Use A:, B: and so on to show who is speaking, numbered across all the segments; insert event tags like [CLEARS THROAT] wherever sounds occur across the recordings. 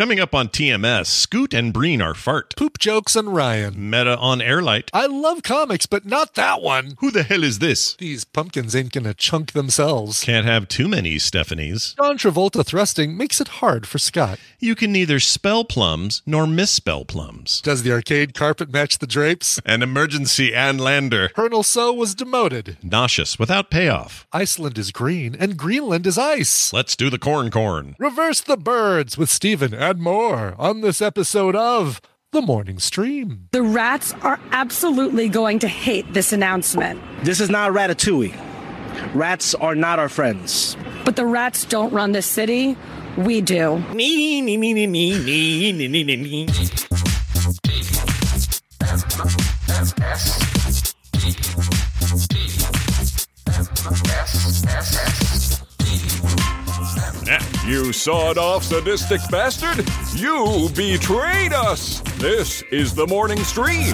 A: Coming up on TMS, Scoot and Breen are fart.
B: Poop jokes and Ryan.
A: Meta on Airlight.
B: I love comics, but not that one.
A: Who the hell is this?
B: These pumpkins ain't gonna chunk themselves.
A: Can't have too many Stephanies.
B: John Travolta thrusting makes it hard for Scott.
A: You can neither spell plums nor misspell plums.
B: Does the arcade carpet match the drapes?
A: An emergency Ann Lander.
B: Colonel Tso was demoted.
A: Nauseous without payoff.
B: Iceland is green and Greenland is ice.
A: Let's do the corn corn.
B: Reverse the birds with Stephen and more on this episode of The Morning Stream.
C: The rats are absolutely going to hate this announcement.
D: This is not Ratatouille. Rats are not our friends.
C: But the rats don't run this city. We do.
E: You sawed off sadistic bastard! You betrayed us! This is the morning stream.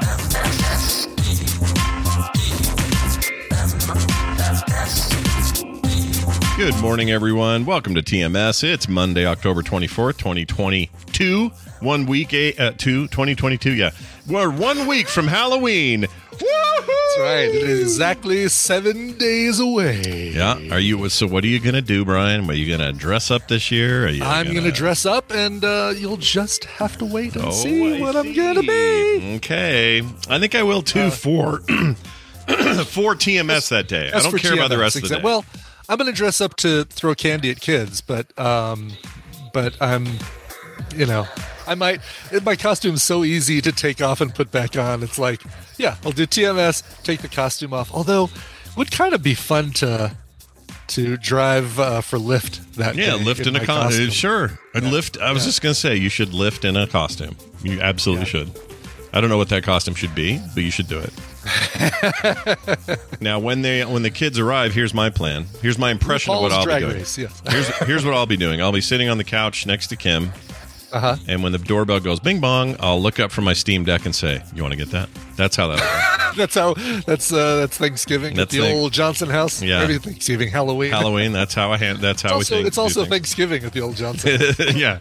A: Good morning, everyone. Welcome to TMS. It's Monday, October 24th, 2022. One week, eh, uh, two, 2022, yeah. We're one week from Halloween.
B: That's right. It is exactly seven days away.
A: Yeah. Are you, so what are you going to do, Brian? Are you going to dress up this year? Are you
B: I'm going to dress up, and uh, you'll just have to wait and
A: Oh,
B: see
A: I
B: what I'm going to be.
A: Okay. I think I will too for, [CLEARS THROAT] for TMS that day. I don't care about the
B: TMS,
A: rest of the day.
B: Well, I'm going to dress up to throw candy at kids, but um, but I'm, you know, I might. My costume's so easy to take off and put back on. It's like, yeah, I'll do TMS, take the costume off. Although, it would kind of be fun to to drive uh, for Lyft that
A: Yeah,
B: day
A: lift in, a
B: costume.
A: Sure, I'd lift. I was just gonna say you should lift in a costume. You absolutely should. I don't know what that costume should be, but you should do it. [LAUGHS] now, when they when the kids arrive, here's my plan. Here's my impression of what I'll be doing.
B: Race, yes.
A: here's here's what I'll be doing. I'll be sitting on the couch next to Kim,
B: Uh-huh.
A: and when the doorbell goes bing bong, I'll look up from my Steam Deck and say, "You want to get that?" That's how that. [LAUGHS]
B: That's how. That's uh, that's Thanksgiving
A: That's
B: at the
A: thing-
B: old Johnson house.
A: Yeah.
B: Maybe Thanksgiving, Halloween.
A: Halloween. That's how I hand. That's
B: It's
A: how
B: also,
A: we think.
B: it's also. Thanksgiving at the old Johnson. [LAUGHS]
A: yeah,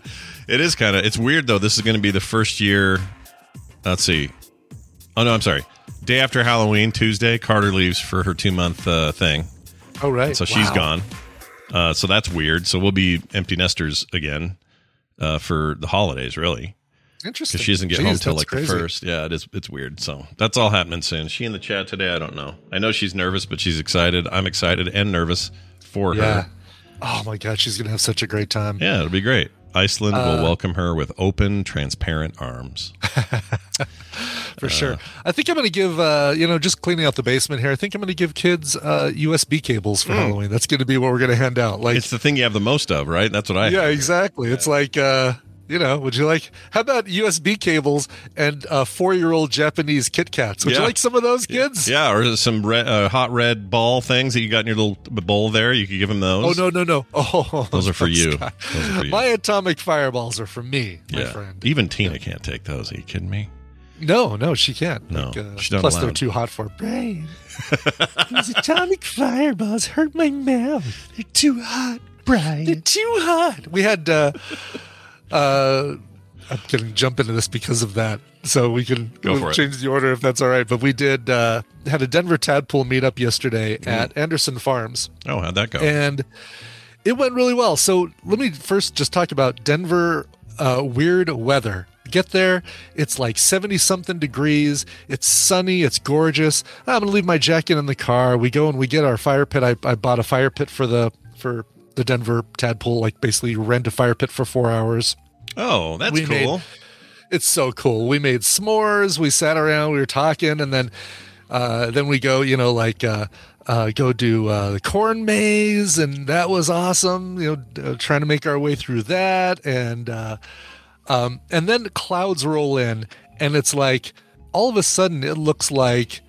A: it is kind of. It's weird though. This is going to be the first year. Let's see. Oh no, I'm sorry. Day after Halloween, Tuesday, Carter leaves for her two month uh, thing,
B: oh right.
A: so she's gone. Uh, so that's weird. So we'll be empty nesters again uh, for the holidays, really,
B: Interesting.
A: because she doesn't get
B: Jeez,
A: home till like
B: crazy.
A: the first. Yeah, it is. It's weird. So that's all happening soon. She in the chat today? I don't know. I know she's nervous, but she's excited. I'm excited and nervous for
B: Yeah.
A: her.
B: Oh my god, she's gonna have such a great time.
A: Yeah, it'll be great. Iceland
B: Uh,
A: will welcome her with open, transparent arms. [LAUGHS]
B: for
A: Uh,
B: sure. I think I'm going to give, uh, you know, just cleaning out the basement here. I think I'm going to give kids uh, USB cables for Halloween. That's going to be what we're going to hand out. Like.
A: It's the thing you have the most of, right? That's what I.
B: yeah,
A: have.
B: exactly. It's like, uh, you know, would you like? How about USB cables and uh, four-year-old Japanese Kit Kats? Would
A: Yeah.
B: you like some of those kids?
A: Yeah, or some red, uh, hot red ball things that you got in your little bowl there. You could give them those.
B: Oh no no no! Oh, [LAUGHS]
A: Those are for you. Those are for you.
B: My atomic fireballs are for me, my
A: yeah.
B: friend.
A: Even Tina can't take those. Are you kidding me?
B: No, no, she can't.
A: No,
B: Like, uh,
A: she's not
B: plus, they're too hot for brain. [LAUGHS] These atomic fireballs hurt my mouth. They're too hot, Brian. They're too hot. We had. Uh I'm going to jump into this because of that, so we can
A: Go
B: we'll change the order if that's all right. But we did uh had a Denver tadpole meetup yesterday
A: Mm.
B: at Anderson Farms,
A: Oh, how'd that go?
B: and It went really well. So let me first just talk about Denver uh, weird weather. Get there, it's like 70 something degrees. It's sunny, it's gorgeous. I'm going to leave my jacket in the car. We go and we get our fire pit. I, I bought a fire pit for the for the Denver tadpole, like basically rent a fire pit for 4 hours.
A: Oh, that's
B: We made-
A: cool.
B: It's so cool. We made s'mores. We sat around. We were talking, and then uh, then we go. You know, like uh, uh, go do uh, the corn maze, and that was awesome. You know, uh, trying to make our way through that, and uh, um, and then clouds roll in, and it's like all of a sudden it looks like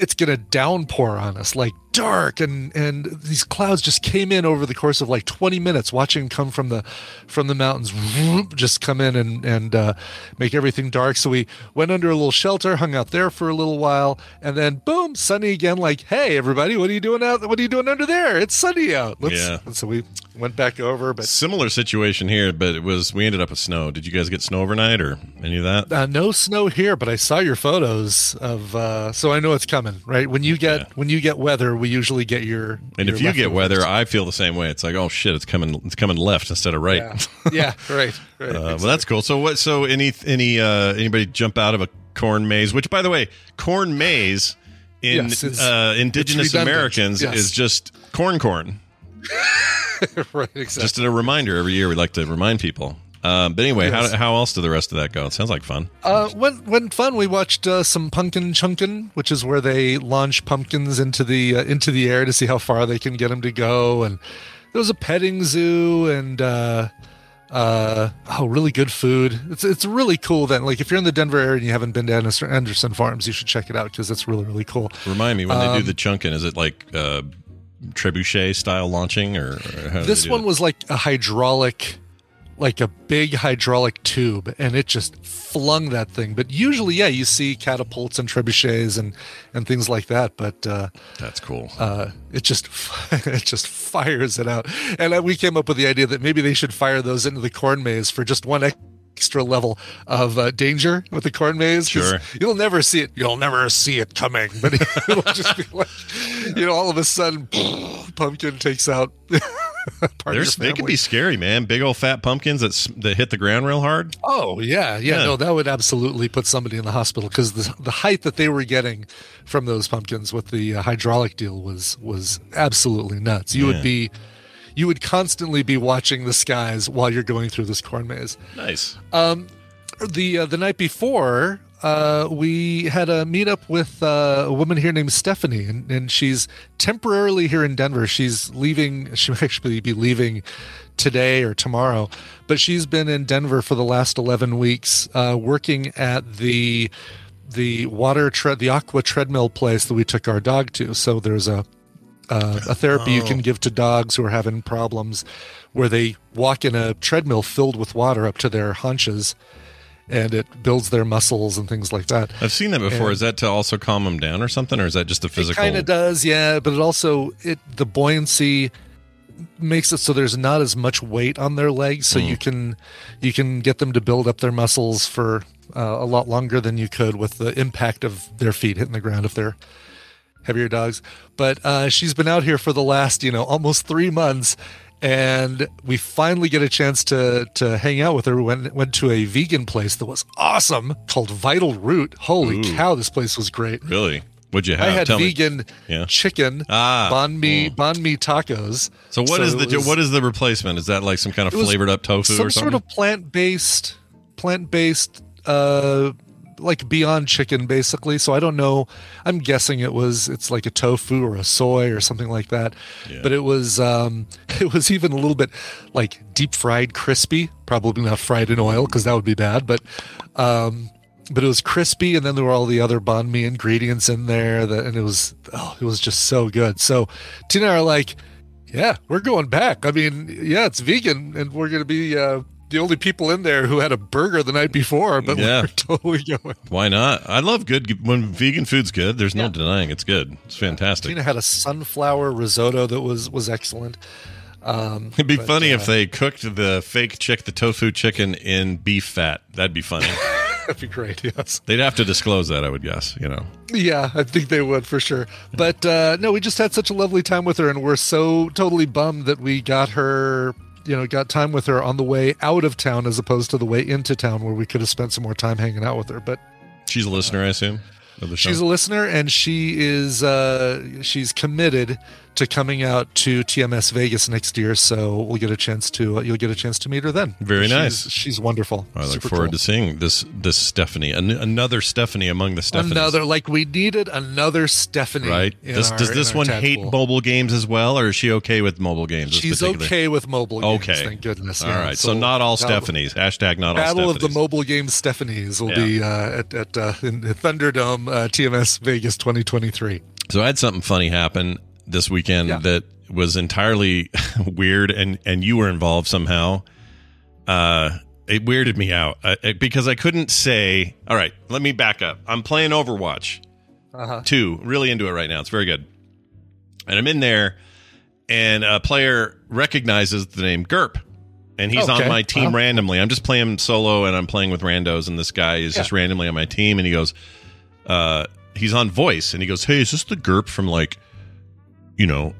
B: it's gonna downpour on us like dark and and these clouds just came in over the course of like 20 minutes watching them come from the from the mountains whoop, just come in and and uh, make everything dark so we went under a little shelter hung out there for a little while and then boom sunny again like hey everybody what are you doing out what are you doing under there it's sunny out Let's,
A: Yeah.
B: so we went back over but
A: Similar situation here, but it was we ended up with snow. Did you guys get snow overnight or any of that?
B: uh, no snow here, but I saw your photos of, uh, so I know it's coming. Right when you get
A: Yeah.
B: when you get weather, we usually get your.
A: And
B: your
A: if you get weather, I feel the same way. It's like, oh shit, it's coming, it's coming left instead of right.
B: yeah, [LAUGHS] yeah, right, right.
A: Uh, well, that's cool. So what? So any any uh, anybody jump out of a corn maze? Which, by the way, corn maze in
B: Yes,
A: uh, indigenous. Americans
B: Yes.
A: is just corn corn. [LAUGHS]
B: right, exactly.
A: Just a reminder every year. We like to remind people. Um, but anyway,
B: Yes.
A: how how else did the rest of that go? It sounds like fun.
B: Uh, when when fun, we watched uh, some pumpkin chunkin, which is where they launch pumpkins into the uh, into the air to see how far they can get them to go, and there was a petting zoo and uh, uh, oh, really good food. It's it's really cool event. Like if you're in the Denver area and you haven't been to Anderson, Farms, you should check it out because it's really really cool.
A: Remind me when they do
B: Um,
A: the chunkin. Is it like uh, trebuchet style launching, or, or
B: This one was like a hydraulic, like a big hydraulic tube, and it just flung that thing. But usually, yeah, you see catapults and trebuchets and and things like that. But uh,
A: That's cool.
B: uh, it just [LAUGHS] it just fires it out. And we came up with the idea that maybe they should fire those into the corn maze for just one extra level of uh, danger with the corn maze.
A: Sure.
B: You'll never see it. You'll never see it coming. But [LAUGHS] it'll just be like, you know, all of a sudden, [LAUGHS] pumpkin takes out. [LAUGHS]
A: they
B: could
A: be scary, man. Big old fat pumpkins that that hit the ground real hard.
B: Oh yeah, yeah,
A: Yeah.
B: No, that would absolutely put somebody in the hospital because the the height that they were getting from those pumpkins with the uh, hydraulic deal was was absolutely nuts. You
A: Yeah.
B: would be, you would constantly be watching the skies while you're going through this corn maze.
A: Nice.
B: The uh, the night before, uh, we had a meetup with uh, a woman here named Stephanie, and, and she's temporarily here in Denver. She's leaving. [LAUGHS] She might actually be leaving today or tomorrow, but she's been in Denver for the last eleven weeks, uh, working at the the water tre- the aqua treadmill place that we took our dog to. So there's a uh, a therapy you can give to dogs who are having problems, where they walk in a treadmill filled with water up to their haunches, and it builds their muscles and things like that.
A: I've seen that before.
B: And-
A: is that to also calm them down or something, or is that just a physical?
B: It kind of does, yeah, but it also it the buoyancy makes it so there's not as much weight on their legs, so you can you can get them to build up their muscles for uh, a lot longer than you could with the impact of their feet hitting the ground if they're heavier dogs. But uh, she's been out here for the last you know almost three months. And we finally get a chance to to hang out with her. We went went to a vegan place that was awesome called Vital Root. Holy
A: Ooh.
B: cow, this place was great.
A: Really? What'd you have?
B: I had
A: Tell
B: vegan
A: Yeah.
B: chicken
A: Ah,
B: banh mi
A: mm.
B: banh mi tacos.
A: So what is
B: it
A: the
B: was-
A: what is the replacement? Is that like some kind of flavored up tofu
B: some
A: or something?
B: sort of plant based plant based uh like beyond chicken basically. So i don't know. I'm guessing it was it's like a tofu or a soy or something like that.
A: Yeah.
B: but it was um [LAUGHS] it was even a little bit like deep fried crispy. Probably not fried in oil because that would be bad but um but it was crispy and then there were all the other banh mi ingredients in there that and it was oh it was just so good. So tina are like yeah we're going back. I mean yeah it's vegan and we're gonna be uh the only people in there who had a burger the night before but
A: Yeah.
B: we're [LAUGHS] totally going
A: Why not? I love good when vegan food's good. There's no denying it's good. It's fantastic.
B: tina had a sunflower risotto that was was excellent um
A: It'd be
B: but,
A: funny
B: uh,
A: if they cooked the fake chick, the tofu chicken, in beef fat. That'd be funny. [LAUGHS]
B: That'd be great. Yes.
A: They'd have to disclose that, I would guess. You know.
B: Yeah, I think they would for sure. But uh, no, we just had such a lovely time with her, and we're so totally bummed that we got her, you know, got time with her on the way out of town as opposed to the way into town where we could have spent some more time hanging out with her. But
A: She's a listener, I assume. Of the show.
B: she's a listener, and she is uh, she's committed to coming out to TMS Vegas next year. So we'll get a chance to uh, you'll get a chance to meet her then.
A: Very
B: She's-
A: nice.
B: She's wonderful.
A: I look
B: Super
A: forward
B: cool.
A: to seeing this this Stephanie, an- another Stephanie among the Stephanies.
B: Another like we needed another Stephanie.
A: right? Does,
B: our-
A: does this one hate
B: pool.
A: mobile games as well, or is she okay with mobile games?
B: She's okay with mobile games.
A: Okay,
B: Thank goodness.
A: All
B: yeah.
A: right, so, not all
B: Battle-
A: Stephanies. Hashtag not all
B: Battle of the mobile game Stephanies will
A: Yeah.
B: be uh, at, at uh, in Thunderdome uh, TMS Vegas 2023.
A: So I had something funny happen this weekend
B: Yeah.
A: that was entirely [LAUGHS] weird, and and you were involved somehow. Uh, it weirded me out uh, because I couldn't say. All right, let me back up. I'm playing Overwatch
B: Uh-huh.
A: two, really into it right now. It's very good, and I'm in there, and a player recognizes the name Gerp. And he's on my team
B: Wow.
A: randomly. I'm just playing solo and I'm playing with randos, and this guy is just randomly on my team. And he goes, uh, he's on voice and he goes, Hey, is this the Gerp from like, you know,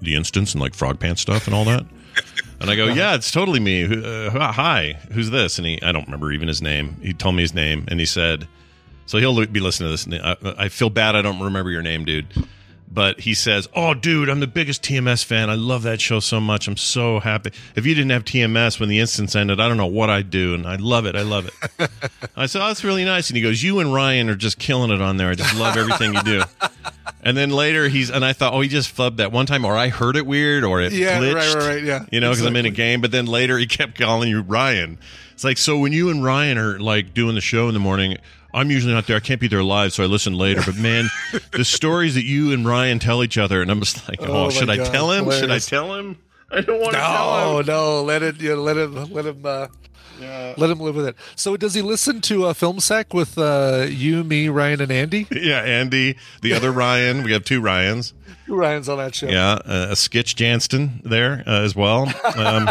A: the instance and like frog pants stuff and all that? And I go, Yeah, it's totally me. Uh, hi, who's this? And he, I don't remember even his name. He told me his name and he said, So he'll be listening to this. I, I feel bad I don't remember your name, dude. But he says, Oh, dude, I'm the biggest TMS fan. I love that show so much. I'm so happy. If you didn't have TMS when the instance ended, I don't know what I'd do. And I love it. I love it. [LAUGHS] I said, Oh, that's really nice. And he goes, You and Ryan are just killing it on there. I just love everything you do. [LAUGHS] And then later he's, and I thought, Oh, he just flubbed that one time, or I heard it weird, or it
B: Yeah,
A: glitched.
B: right, right, right, yeah.
A: You know, because I'm in a game. But then later he [LAUGHS] kept calling you Ryan. It's like, So when you and Ryan are like doing the show in the morning, I'm usually not there. I can't be there live, so I listen later. But man, [LAUGHS] the stories that you and Ryan tell each other, and I'm just like, oh,
B: Oh,
A: should I
B: God,
A: tell him? Should I tell him? I don't want to tell
B: No,
A: him.
B: no, let it, you know, let him, let him, uh, let him live with it. So, does he listen to a Film Sack with uh, you, me, Ryan, and Andy? [LAUGHS]
A: Yeah, Andy, the other [LAUGHS] Ryan. We have two Ryans.
B: Two Ryan's on that show.
A: Yeah, uh, a Skitch Janston there uh, as well. Um,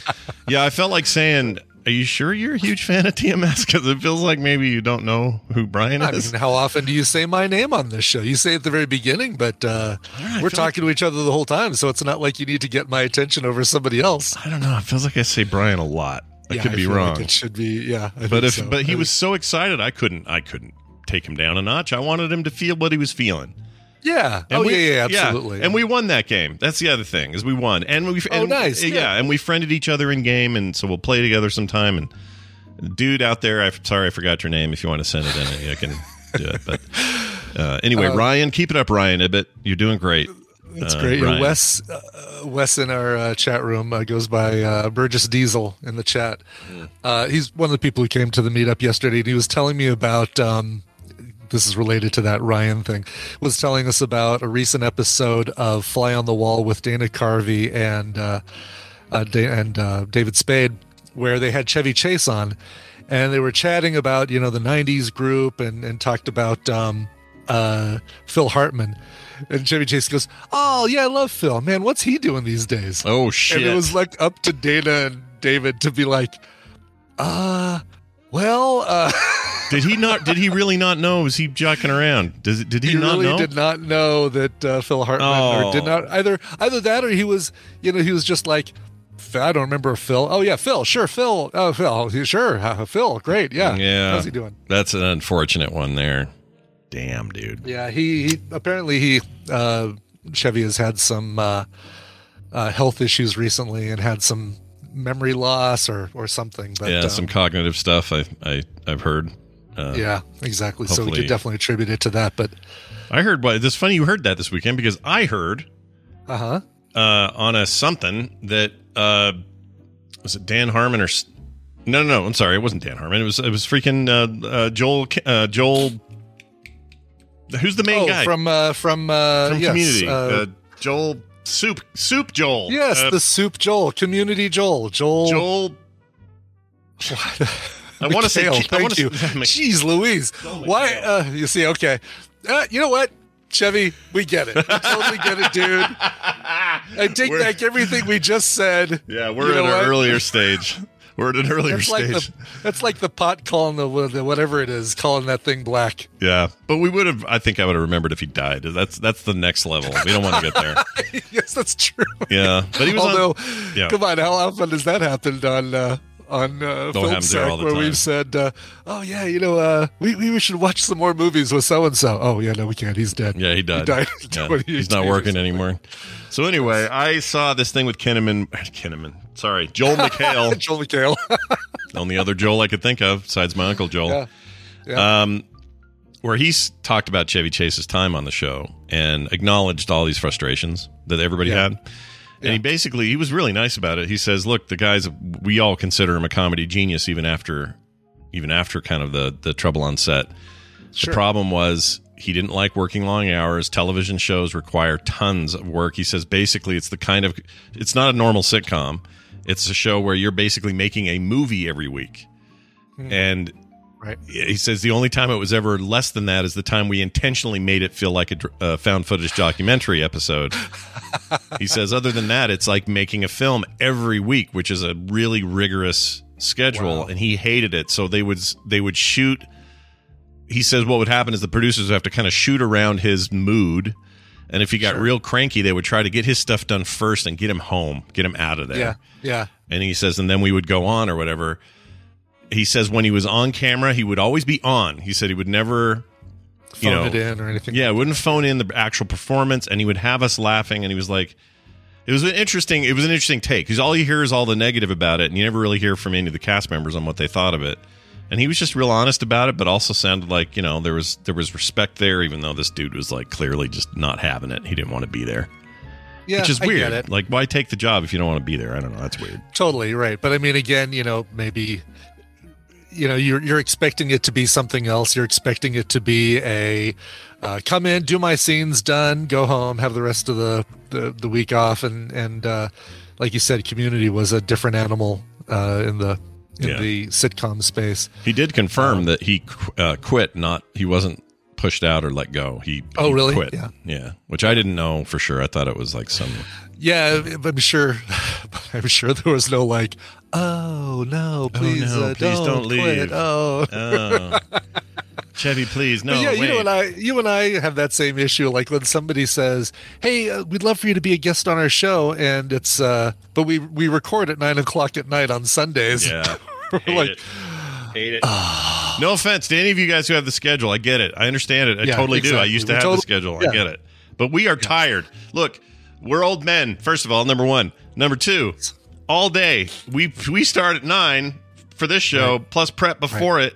A: [LAUGHS] yeah, I felt like saying, "Are you sure you're a huge fan of TMS?" Because it feels like maybe you don't know who Brian
B: I
A: is.
B: mean, how often do you say my name on this show? You say it at the very beginning, but uh, we're talking to each other the whole time, so it's not like you need to get my attention over somebody else.
A: I don't know. It feels like I say Brian a lot. I
B: Yeah,
A: could be
B: feel like
A: wrong.
B: it should be, yeah. I
A: but if
B: so.
A: but he was so excited, I couldn't I couldn't take him down a notch. I wanted him to feel what he was feeling.
B: Yeah.
A: And
B: oh
A: we-
B: yeah, yeah, absolutely.
A: And we won that game. That's the other thing is we won, and we
B: Oh,
A: and,
B: nice,
A: Yeah,
B: yeah.
A: and we friended each other in game, and so we'll play together sometime. And dude out there, I'm sorry I forgot your name. If you want to send it in, I can do it. But uh, anyway, [LAUGHS] Ryan, keep it up, Ryan Ibbott. You're doing great.
B: That's
A: Uh,
B: great. Yeah. Wes, uh, Wes in our uh, chat room uh, goes by uh, Burgess Diesel in the chat. Uh, he's one of the people who came to the meetup yesterday, and he was telling me about. Um, this is related to that Ryan thing. Was telling us about a recent episode of Fly on the Wall with Dana Carvey and uh, uh, da- and uh, David Spade, where they had Chevy Chase on, and they were chatting about you know the '90s group and and talked about um, uh, Phil Hartman. And Chevy Chase goes, "Oh yeah, I love Phil. Man, what's he doing these days?"
A: Oh shit!
B: And it was like up to Dana and David to be like, "Uh, well, uh." [LAUGHS]
A: did he not? Did he really not know? Was he jocking around? Does did he,
B: he
A: not
B: really
A: know?
B: did not know that uh, Phil Hartman
A: Oh.
B: or did not either either that or he was you know he was just like I don't remember Phil. Oh yeah, Phil. Sure, Phil. Oh Phil. Sure, Phil. Great. Yeah.
A: Yeah.
B: How's he doing?
A: That's an unfortunate one there. Damn, dude.
B: Yeah. He, he apparently he uh, Chevy has had some uh, uh, health issues recently and had some memory loss or or something. But
A: yeah,
B: um,
A: some cognitive stuff. I I I've heard. Uh,
B: yeah, exactly. So we could definitely attribute it to that. But
A: I heard. But it's funny you heard that this weekend because I heard
B: uh huh.
A: uh, on a something that uh, was it Dan Harmon or no no no I'm sorry it wasn't Dan Harmon it was it was freaking uh, uh, Joel uh, Joel who's the main
B: Oh,
A: guy
B: from uh, from uh,
A: from
B: yes,
A: Community
B: uh,
A: uh, Joel Soup Soup Joel
B: Yes,
A: Uh,
B: the soup Joel, community Joel, Joel.
A: Joel I want to say
B: Mikhail,
A: I
B: thank
A: wanna
B: you.
A: say- [LAUGHS]
B: Jeez, Louise, why? Uh, you see, okay, uh, you know what? Chevy, we get it. We totally get it, dude. [LAUGHS] I take
A: We're-
B: back everything we just said.
A: Yeah, we're
B: You know
A: at an earlier stage. We're at an earlier
B: That's like
A: stage.
B: the that's like the pot calling the, the whatever it is calling that thing black.
A: yeah, but we would have. I think I would have remembered if he died. That's that's the next level. We don't want to get there. [LAUGHS]
B: yes, that's true.
A: Yeah, but he was
B: Although,
A: on. Yeah,
B: come on, how often has that happened on uh, on uh, film
A: happens there all
B: sack where
A: time.
B: we've said, uh, "Oh yeah, you know, uh, we we should watch some more movies with so and so." Oh yeah, no, we can't. He's dead.
A: yeah, he died.
B: He died.
A: Yeah, he's not working anymore. So anyway, I saw this thing with Kinnaman. Kinnaman. Sorry, Joel McHale. [LAUGHS]
B: Joel McHale.
A: the [LAUGHS] only other Joel I could think of besides my uncle Joel.
B: yeah. Yeah.
A: um, where he's talked about Chevy Chase's time on the show and acknowledged all these frustrations that everybody
B: Yeah.
A: had. And he basically he was really nice about it. He says, "Look, the guys we all consider him a comedy genius even after even after kind of the the trouble on set.
B: Sure.
A: The problem was he didn't like working long hours. Television shows require tons of work. He says basically it's the kind of it's not a normal sitcom. It's a show where you're basically making a movie every week. And
B: Right.
A: he says the only time it was ever less than that is the time we intentionally made it feel like a uh, found footage documentary episode. [LAUGHS] he says other than that it's like making a film every week, which is a really rigorous schedule
B: Wow.
A: and he hated it. So they would they would shoot he says what would happen is the producers would have to kind of shoot around his mood. And if he got real cranky, they would try to get his stuff done first and get him home, get him out of there.
B: Yeah. Yeah.
A: And he says, and then we would go on or whatever. He says when he was on camera, he would always be on. He said he would never, you
B: Phone
A: know,
B: it in or anything.
A: yeah, wouldn't phone in the actual performance, and he would have us laughing. And he was like, it was an interesting, it was an interesting take because all you hear is all the negative about it, and you never really hear from any of the cast members on what they thought of it. And he was just real honest about it, but also sounded like you know there was there was respect there, even though this dude was like clearly just not having it. He didn't want to be there,
B: Yeah,
A: which is
B: I get
A: weird.
B: it.
A: Like, why take the job if you don't want to be there? I don't know. That's weird.
B: Totally right. But I mean, again, you know, maybe you know you're you're expecting it to be something else. You're expecting it to be a uh, come in, do my scenes, done, go home, have the rest of the the, the week off, and and uh, like you said, Community was a different animal uh, in the in
A: Yeah.
B: the sitcom space.
A: He did confirm
B: Um,
A: that he qu- uh, quit. Not he wasn't pushed out or let go. He
B: Oh,
A: he
B: really?
A: Quit.
B: Yeah.
A: yeah. Which I didn't know for sure. I thought it was like some.
B: Yeah, I'm sure. [SIGHS] I'm sure there was no like, oh no, please,
A: no,
B: uh,
A: please
B: don't,
A: don't leave."
B: Oh,
A: Oh, [LAUGHS] Chevy, please no.
B: But yeah,
A: wait.
B: you know, and I, you and I have that same issue. Like when somebody says, "Hey, uh, we'd love for you to be a guest on our show," and it's, uh, but we we record at nine o'clock at night on Sundays.
A: yeah. [LAUGHS]
B: We're
A: Hate
B: like,
A: it. Hate it. no offense to any of you guys who have the schedule. I get it. I understand it. I
B: Yeah,
A: totally do. I used to
B: We
A: have
B: totally-
A: the schedule. I get it. But we are tired. Look, we're old men. First of all, number one. Number two, all day. We we start at nine for this show, plus prep before it,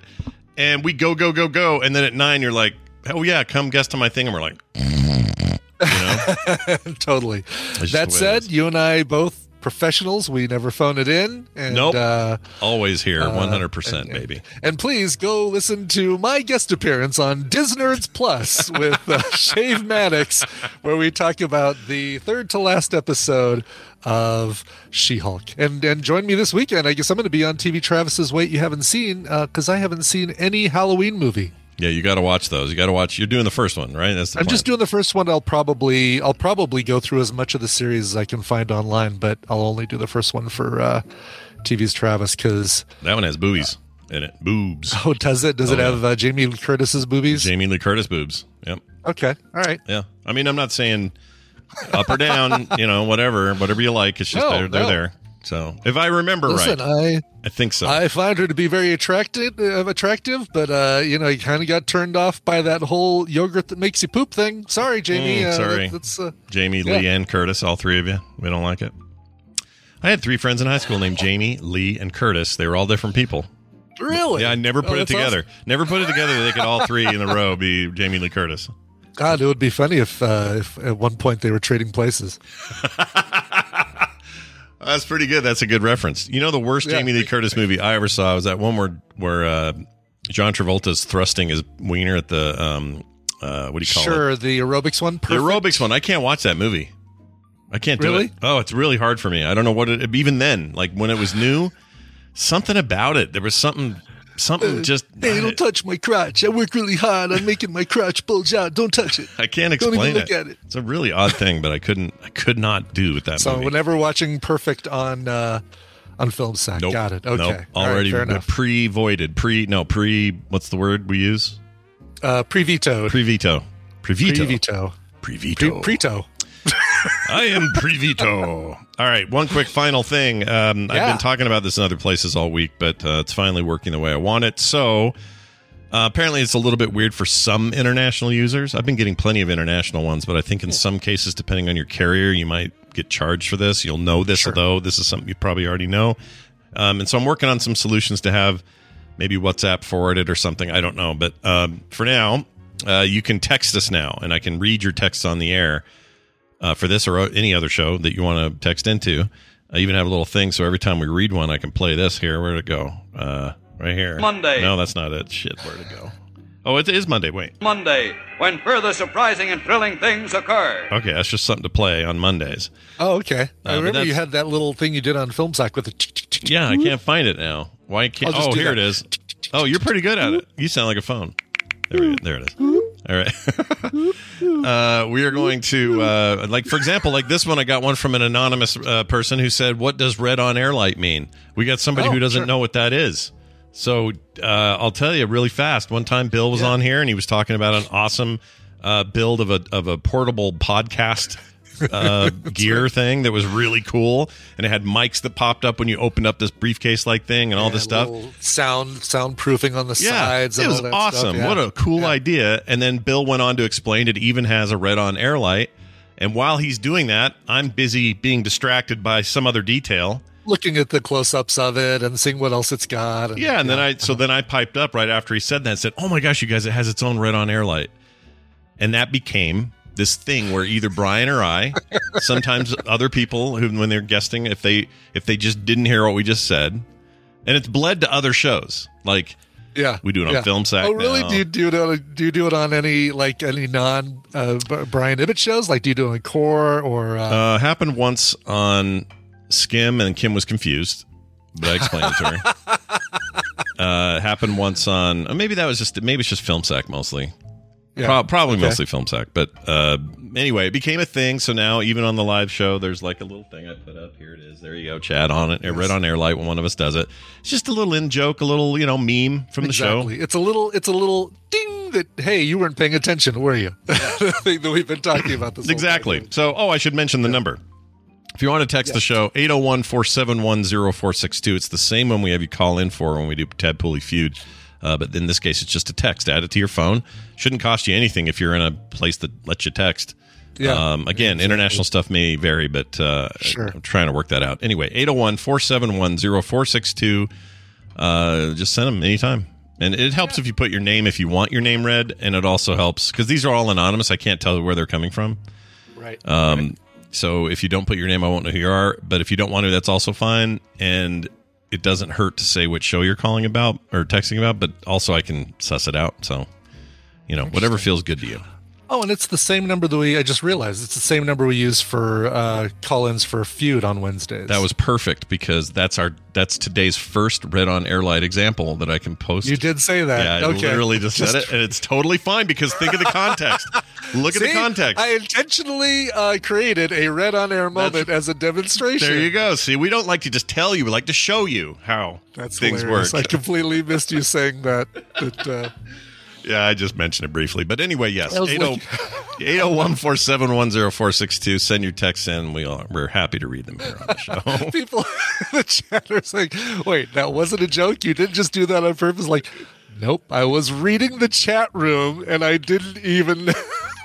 A: and we go go go go, and then at nine you're like, oh yeah, come guest on my thing, and we're like, [LAUGHS] you know, [LAUGHS]
B: totally. That
A: the way it
B: said, you and I both professionals. We never phone it in. And,
A: Nope.
B: Uh,
A: always here,
B: uh,
A: one hundred percent,
B: and-
A: baby.
B: And please go listen to my guest appearance on Disnerds Plus [LAUGHS] with uh, Shave Maddox, where we talk about the third to last episode of She-Hulk. And and join me this weekend. I guess I'm going to be on TV Travis's Wait You Haven't Seen because I haven't seen any Halloween movie.
A: Yeah, you got to watch those. You got to watch. You're doing the first one, right? That's the
B: I'm
A: plan.
B: just doing the first one. I'll probably I'll probably go through as much of the series as I can find online, but I'll only do the first one for uh, TV's Travis because
A: that one has boobies in it. Boobs.
B: oh, does it? Does it
A: Oh, yeah.
B: have uh, Jamie Lee Curtis's boobies?
A: Jamie Lee Curtis boobs. Yep.
B: Okay, all right.
A: Yeah. I mean, I'm not saying up or down, [LAUGHS] you know, whatever, whatever you like. It's just
B: No,
A: they're, they're
B: no.
A: there. So if I remember
B: Listen,
A: right,
B: I
A: I think so.
B: I find her to be very attractive, uh, attractive, but uh, you know, you kind of got turned off by that whole yogurt that makes you poop thing. Sorry, Jamie.
A: Mm,
B: uh,
A: sorry.
B: that's uh,
A: Jamie,
B: yeah.
A: Lee, and Curtis, all three of you. We don't like it. I had three friends in high school named Jamie, Lee, and Curtis. They were all different people.
B: really.
A: Yeah, I never
B: Oh,
A: put it
B: that's
A: together. Never put it together that they could all three in a row be Jamie Lee Curtis.
B: God, it would be funny if, uh, if at one point they were trading places. [LAUGHS]
A: That's pretty good. That's a good reference. You know, the worst
B: Yeah.
A: Jamie Lee Curtis movie I ever saw was that one where where uh, John Travolta's thrusting his wiener at the um, uh, what do you call it?
B: Sure, the aerobics one.
A: The aerobics one. I can't watch that movie. I can't do
B: Really?
A: it. Oh, it's really hard for me. I don't know what it. Even then, like when it was new, something about it. There was something. Something just
B: Hey, don't touch my crotch. I work really hard on making my crotch bulge out. Don't touch it. [LAUGHS]
A: I can't explain Don't
B: even look at it.
A: It's a really odd thing, but I couldn't I could not do with that
B: So
A: movie.
B: whenever watching Perfect on uh, on film sack,
A: Nope.
B: got it. Okay,
A: Nope.
B: Right,
A: Already
B: fair
A: pre voided. Pre no pre what's the word we use?
B: Uh, pre-vetoed.
A: Pre veto. Pre veto.
B: Pre-veto.
A: Pre
B: Pre-
A: veto. [LAUGHS] I am pre veto. All right, one quick final thing. Um, I've been talking about this in other places all week, but uh, it's finally working the way I want it. So uh, apparently, it's a little bit weird for some international users. I've been getting plenty of international ones, but I think in some cases, depending on your carrier, you might get charged for this. You'll know this, though. This is something you probably already know. Um, and so I'm working on some solutions to have maybe WhatsApp forwarded or something. I don't know. But um, for now, uh, you can text us now, and I can read your texts on the air uh, for this or any other show that you want to text into. I even have a little thing so every time we read one, I can play this here. Where'd it go? Uh, right here.
F: Monday.
A: No, that's not it. Shit, where'd it go? Oh, it is Monday. Wait.
F: Monday, when further surprising and thrilling things occur.
A: Okay, that's just something to play on Mondays.
B: Oh, okay.
A: Uh,
B: I remember you had that little thing you did on film sack with the.
A: Yeah, I can't find it now. Why can't? Oh, here
B: that.
A: it is. Oh, you're pretty good at it. You sound like a phone. There, we, there it is. All right. [LAUGHS] uh, we are going to, uh, like, for example, like this one, I got one from an anonymous uh, person who said, What does red on air light mean? We got somebody
B: Oh,
A: who doesn't
B: sure.
A: know what that is. So uh, I'll tell you really fast. One time Bill was on here and he was talking about an awesome uh, build of a, of a portable podcast. [LAUGHS] uh, gear thing that was really cool, and it had mics that popped up when you opened up this briefcase like thing, and all this stuff.
B: Sound soundproofing on the
A: Yeah,
B: sides.
A: it
B: and
A: was
B: all that
A: awesome.
B: Stuff. Yeah.
A: What a cool idea! And then Bill went on to explain it even has a red on air light. And while he's doing that, I'm busy being distracted by some other detail.
B: looking at the close-ups of it and seeing what else it's got. and-
A: Yeah, and then I so then I piped up right after he said that and said, "Oh my gosh, you guys, it has its own red on air light," and that became this thing where either Brian or I, sometimes other people who when they're guesting, if they if they just didn't hear what we just said, and it's bled to other shows like
B: yeah,
A: we do it on
B: yeah.
A: Film Sack
B: Oh, really?
A: now.
B: Do you do it? On, do you do it on any like any non uh, Brian Ibbott shows? Like, do you do it on Core or? Uh,
A: Uh, happened once on Skim, and Kim was confused, but I explained it to her. [LAUGHS] Uh, happened once on uh, maybe that was just maybe it's just film sack mostly.
B: Yeah.
A: Pro- probably
B: Okay.
A: mostly film sack, but uh, anyway, it became a thing. So now even on the live show, there's like a little thing I put up. Here it is. There you go, Chad on it. Red on Airlight when one of us does it. It's just a little in joke, a little you know meme from the show.
B: It's a little. It's a little ding that. Hey, you weren't paying attention, were you? [LAUGHS] the thing that we've been talking about this.
A: Exactly. So, oh, I should mention the number. If you want to text the show, 801 471 0462. It's the same one we have you call in for when we do Ted Pooley Feud. Uh, but in this case, it's just a text. Add it to your phone. Shouldn't cost you anything if you're in a place that lets you text.
B: Yeah.
A: Um, again, international stuff may vary, but uh,
B: Sure.
A: I'm trying to work that out. Anyway, 801 471 0462. Uh, Just send them anytime. And it helps if you put your name if you want your name read. And it also helps because these are all anonymous. I can't tell where they're coming from.
B: Right.
A: Um, So if you don't put your name, I won't know who you are. But if you don't want to, that's also fine. And it doesn't hurt to say what show you're calling about or texting about. But also, I can suss it out. So, you know, whatever feels good to you.
B: Oh, and it's the same number that we. I just realized it's the same number we use for uh, call-ins for feud on Wednesdays.
A: That was perfect because that's our that's today's first red on air light example that I can post.
B: You did say that.
A: Yeah, I
B: okay.
A: literally just, said it, and it's totally fine because think of the context. Look at the [LAUGHS] context.
B: I intentionally uh, created a red on air moment as a demonstration.
A: there you go. See, we don't like to just tell you; we like to show you how
B: That's
A: things
B: hilarious.
A: work.
B: I completely missed you saying that. That uh,
A: Yeah, I just mentioned it briefly. But anyway, yes.
B: I
A: 801 [LAUGHS] 471 0462. Send your texts in. We are, we're happy to read them here on the show. [LAUGHS]
B: people in the chat are saying, "Wait, that wasn't a joke. You didn't just do that on purpose." Like, nope. I was reading the chat room and I didn't even. [LAUGHS]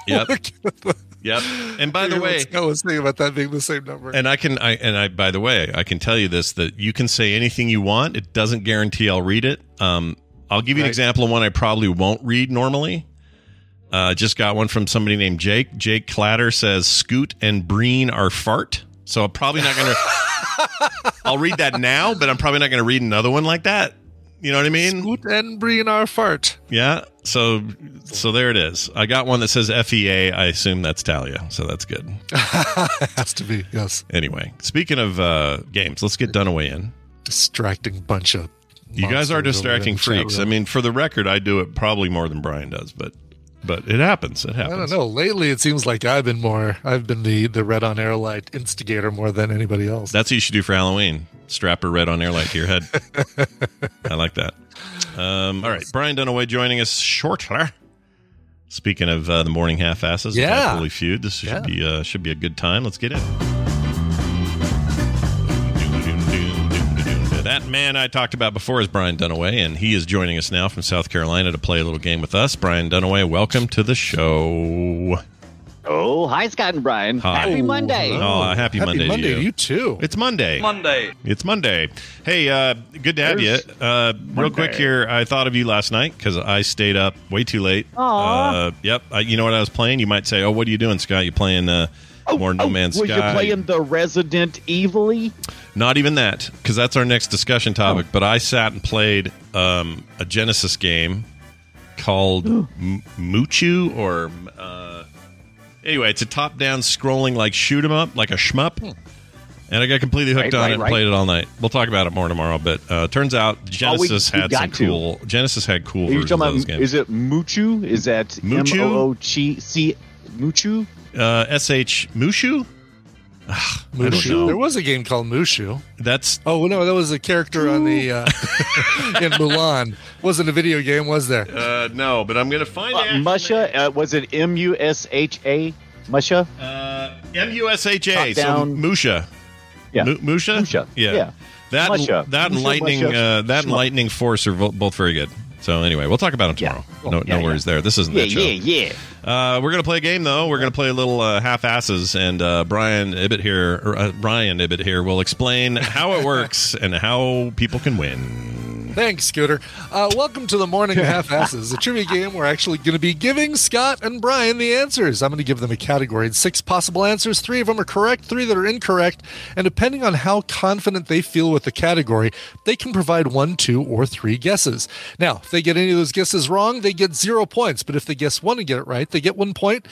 A: Yep.
B: look at the-
A: yep. And by the way,
B: Scott was saying about that being the same number.
A: and I can, I and I, by the way, I can tell you this: that you can say anything you want. It doesn't guarantee I'll read it. Um, I'll give you an example of one I probably won't read normally. Uh, just got one from somebody named Jake. Jake Clatter says Scoot and Breen are fart. So I'm probably not going [LAUGHS] to. I'll read that now, but I'm probably not going to read another one like that. You know what I mean?
B: Scoot and Breen are fart.
A: Yeah. So so there it is. I got one that says FEA. I assume that's Talia. So that's good. [LAUGHS]
B: has to be yes.
A: Anyway, speaking of uh, games, let's get Dunaway in.
B: Distracting bunch of
A: You guys are
B: monsters over in
A: distracting freaks. I mean, for the record, I do it probably more than Brian does, but but it happens. It happens.
B: I don't know. Lately, it seems like I've been more. I've been the the red on air light instigator more than anybody else.
A: That's what you should do for Halloween. Strap a red on air light to your head. [LAUGHS] I like that. Um, all right, Brian Dunaway joining us shortly. Speaking of uh, the morning half asses,
B: Yeah.
A: Holy Feud. This should
B: Yeah.
A: be uh, should be a good time. Let's get in. That man I talked about before is Brian Dunaway, and he is joining us now from South Carolina to play a little game with us. Brian Dunaway, welcome to the show.
G: Oh, hi, Scott and Brian.
A: Hi.
G: Happy Monday.
A: Oh, happy, Monday,
B: Monday
A: to
B: to
A: you.
B: you too.
A: It's Monday.
F: Monday.
A: It's Monday. Hey, uh, good to have
G: There's
A: you. Uh, real quick here, I thought of you last night because I stayed up way too late.
G: Aw.
A: Uh, yep. I, you know what I was playing? You might say, "Oh, what are you doing, Scott? You playing uh, more No Man's
G: was
A: Sky?"
G: you playing the Resident Evilly.
A: Not even that, because that's our next discussion topic. But I sat and played um, a Genesis game called M- Muchu, or uh, anyway, it's a top-down scrolling like shoot 'em up, like a shmup. And I got completely hooked
G: Right,
A: on
G: right,
A: it and
G: right.
A: played it all night. We'll talk about it more tomorrow. But uh, turns out Genesis
G: we
A: had some
G: to.
A: cool. Genesis had cool
G: Are you talking
A: those
G: about?
A: games.
G: Is it Muchu? Is that? M O O C C Muchu?
A: Uh, Sh Mushu? Ah,
B: Mushu. There was a game called Mushu.
A: That's
B: Oh no, that was a character on the uh, [LAUGHS] [LAUGHS] in Mulan. Wasn't a video game, was there?
A: uh, no, but I'm gonna find
G: Uh, Musha? Uh, was it M U S H A? Musha?
A: Uh, M U S H A. So. Musha.
G: Yeah.
A: Mu- Musha.
G: Musha.
A: Yeah.
G: Yeah.
A: That
G: Musha.
A: that and
G: Musha,
A: lightning
G: Musha.
A: uh, that and
G: Shmup.
A: lightning force are both very good. So anyway, we'll talk about them tomorrow.
G: Cool.
A: No,
G: Yeah,
A: no
G: yeah.
A: worries there. This isn't
G: Yeah,
A: that show.
G: yeah, yeah.
A: Uh, we're gonna play a game though. We're gonna play a little uh, half asses, and uh, Brian Ibbott here, or, uh, Brian Ibbott here, will explain how it works and how people can win.
B: Thanks, Scooter. Uh, welcome to the Morning [LAUGHS] Half Asses, a trivia game. We're actually going to be giving Scott and Brian the answers. I'm going to give them a category and six possible answers. Three of them are correct, three that are incorrect. And depending on how confident they feel with the category, they can provide one, two, or three guesses. Now, if they get any of those guesses wrong, they get zero points. But if they guess one and get it right, they get one point.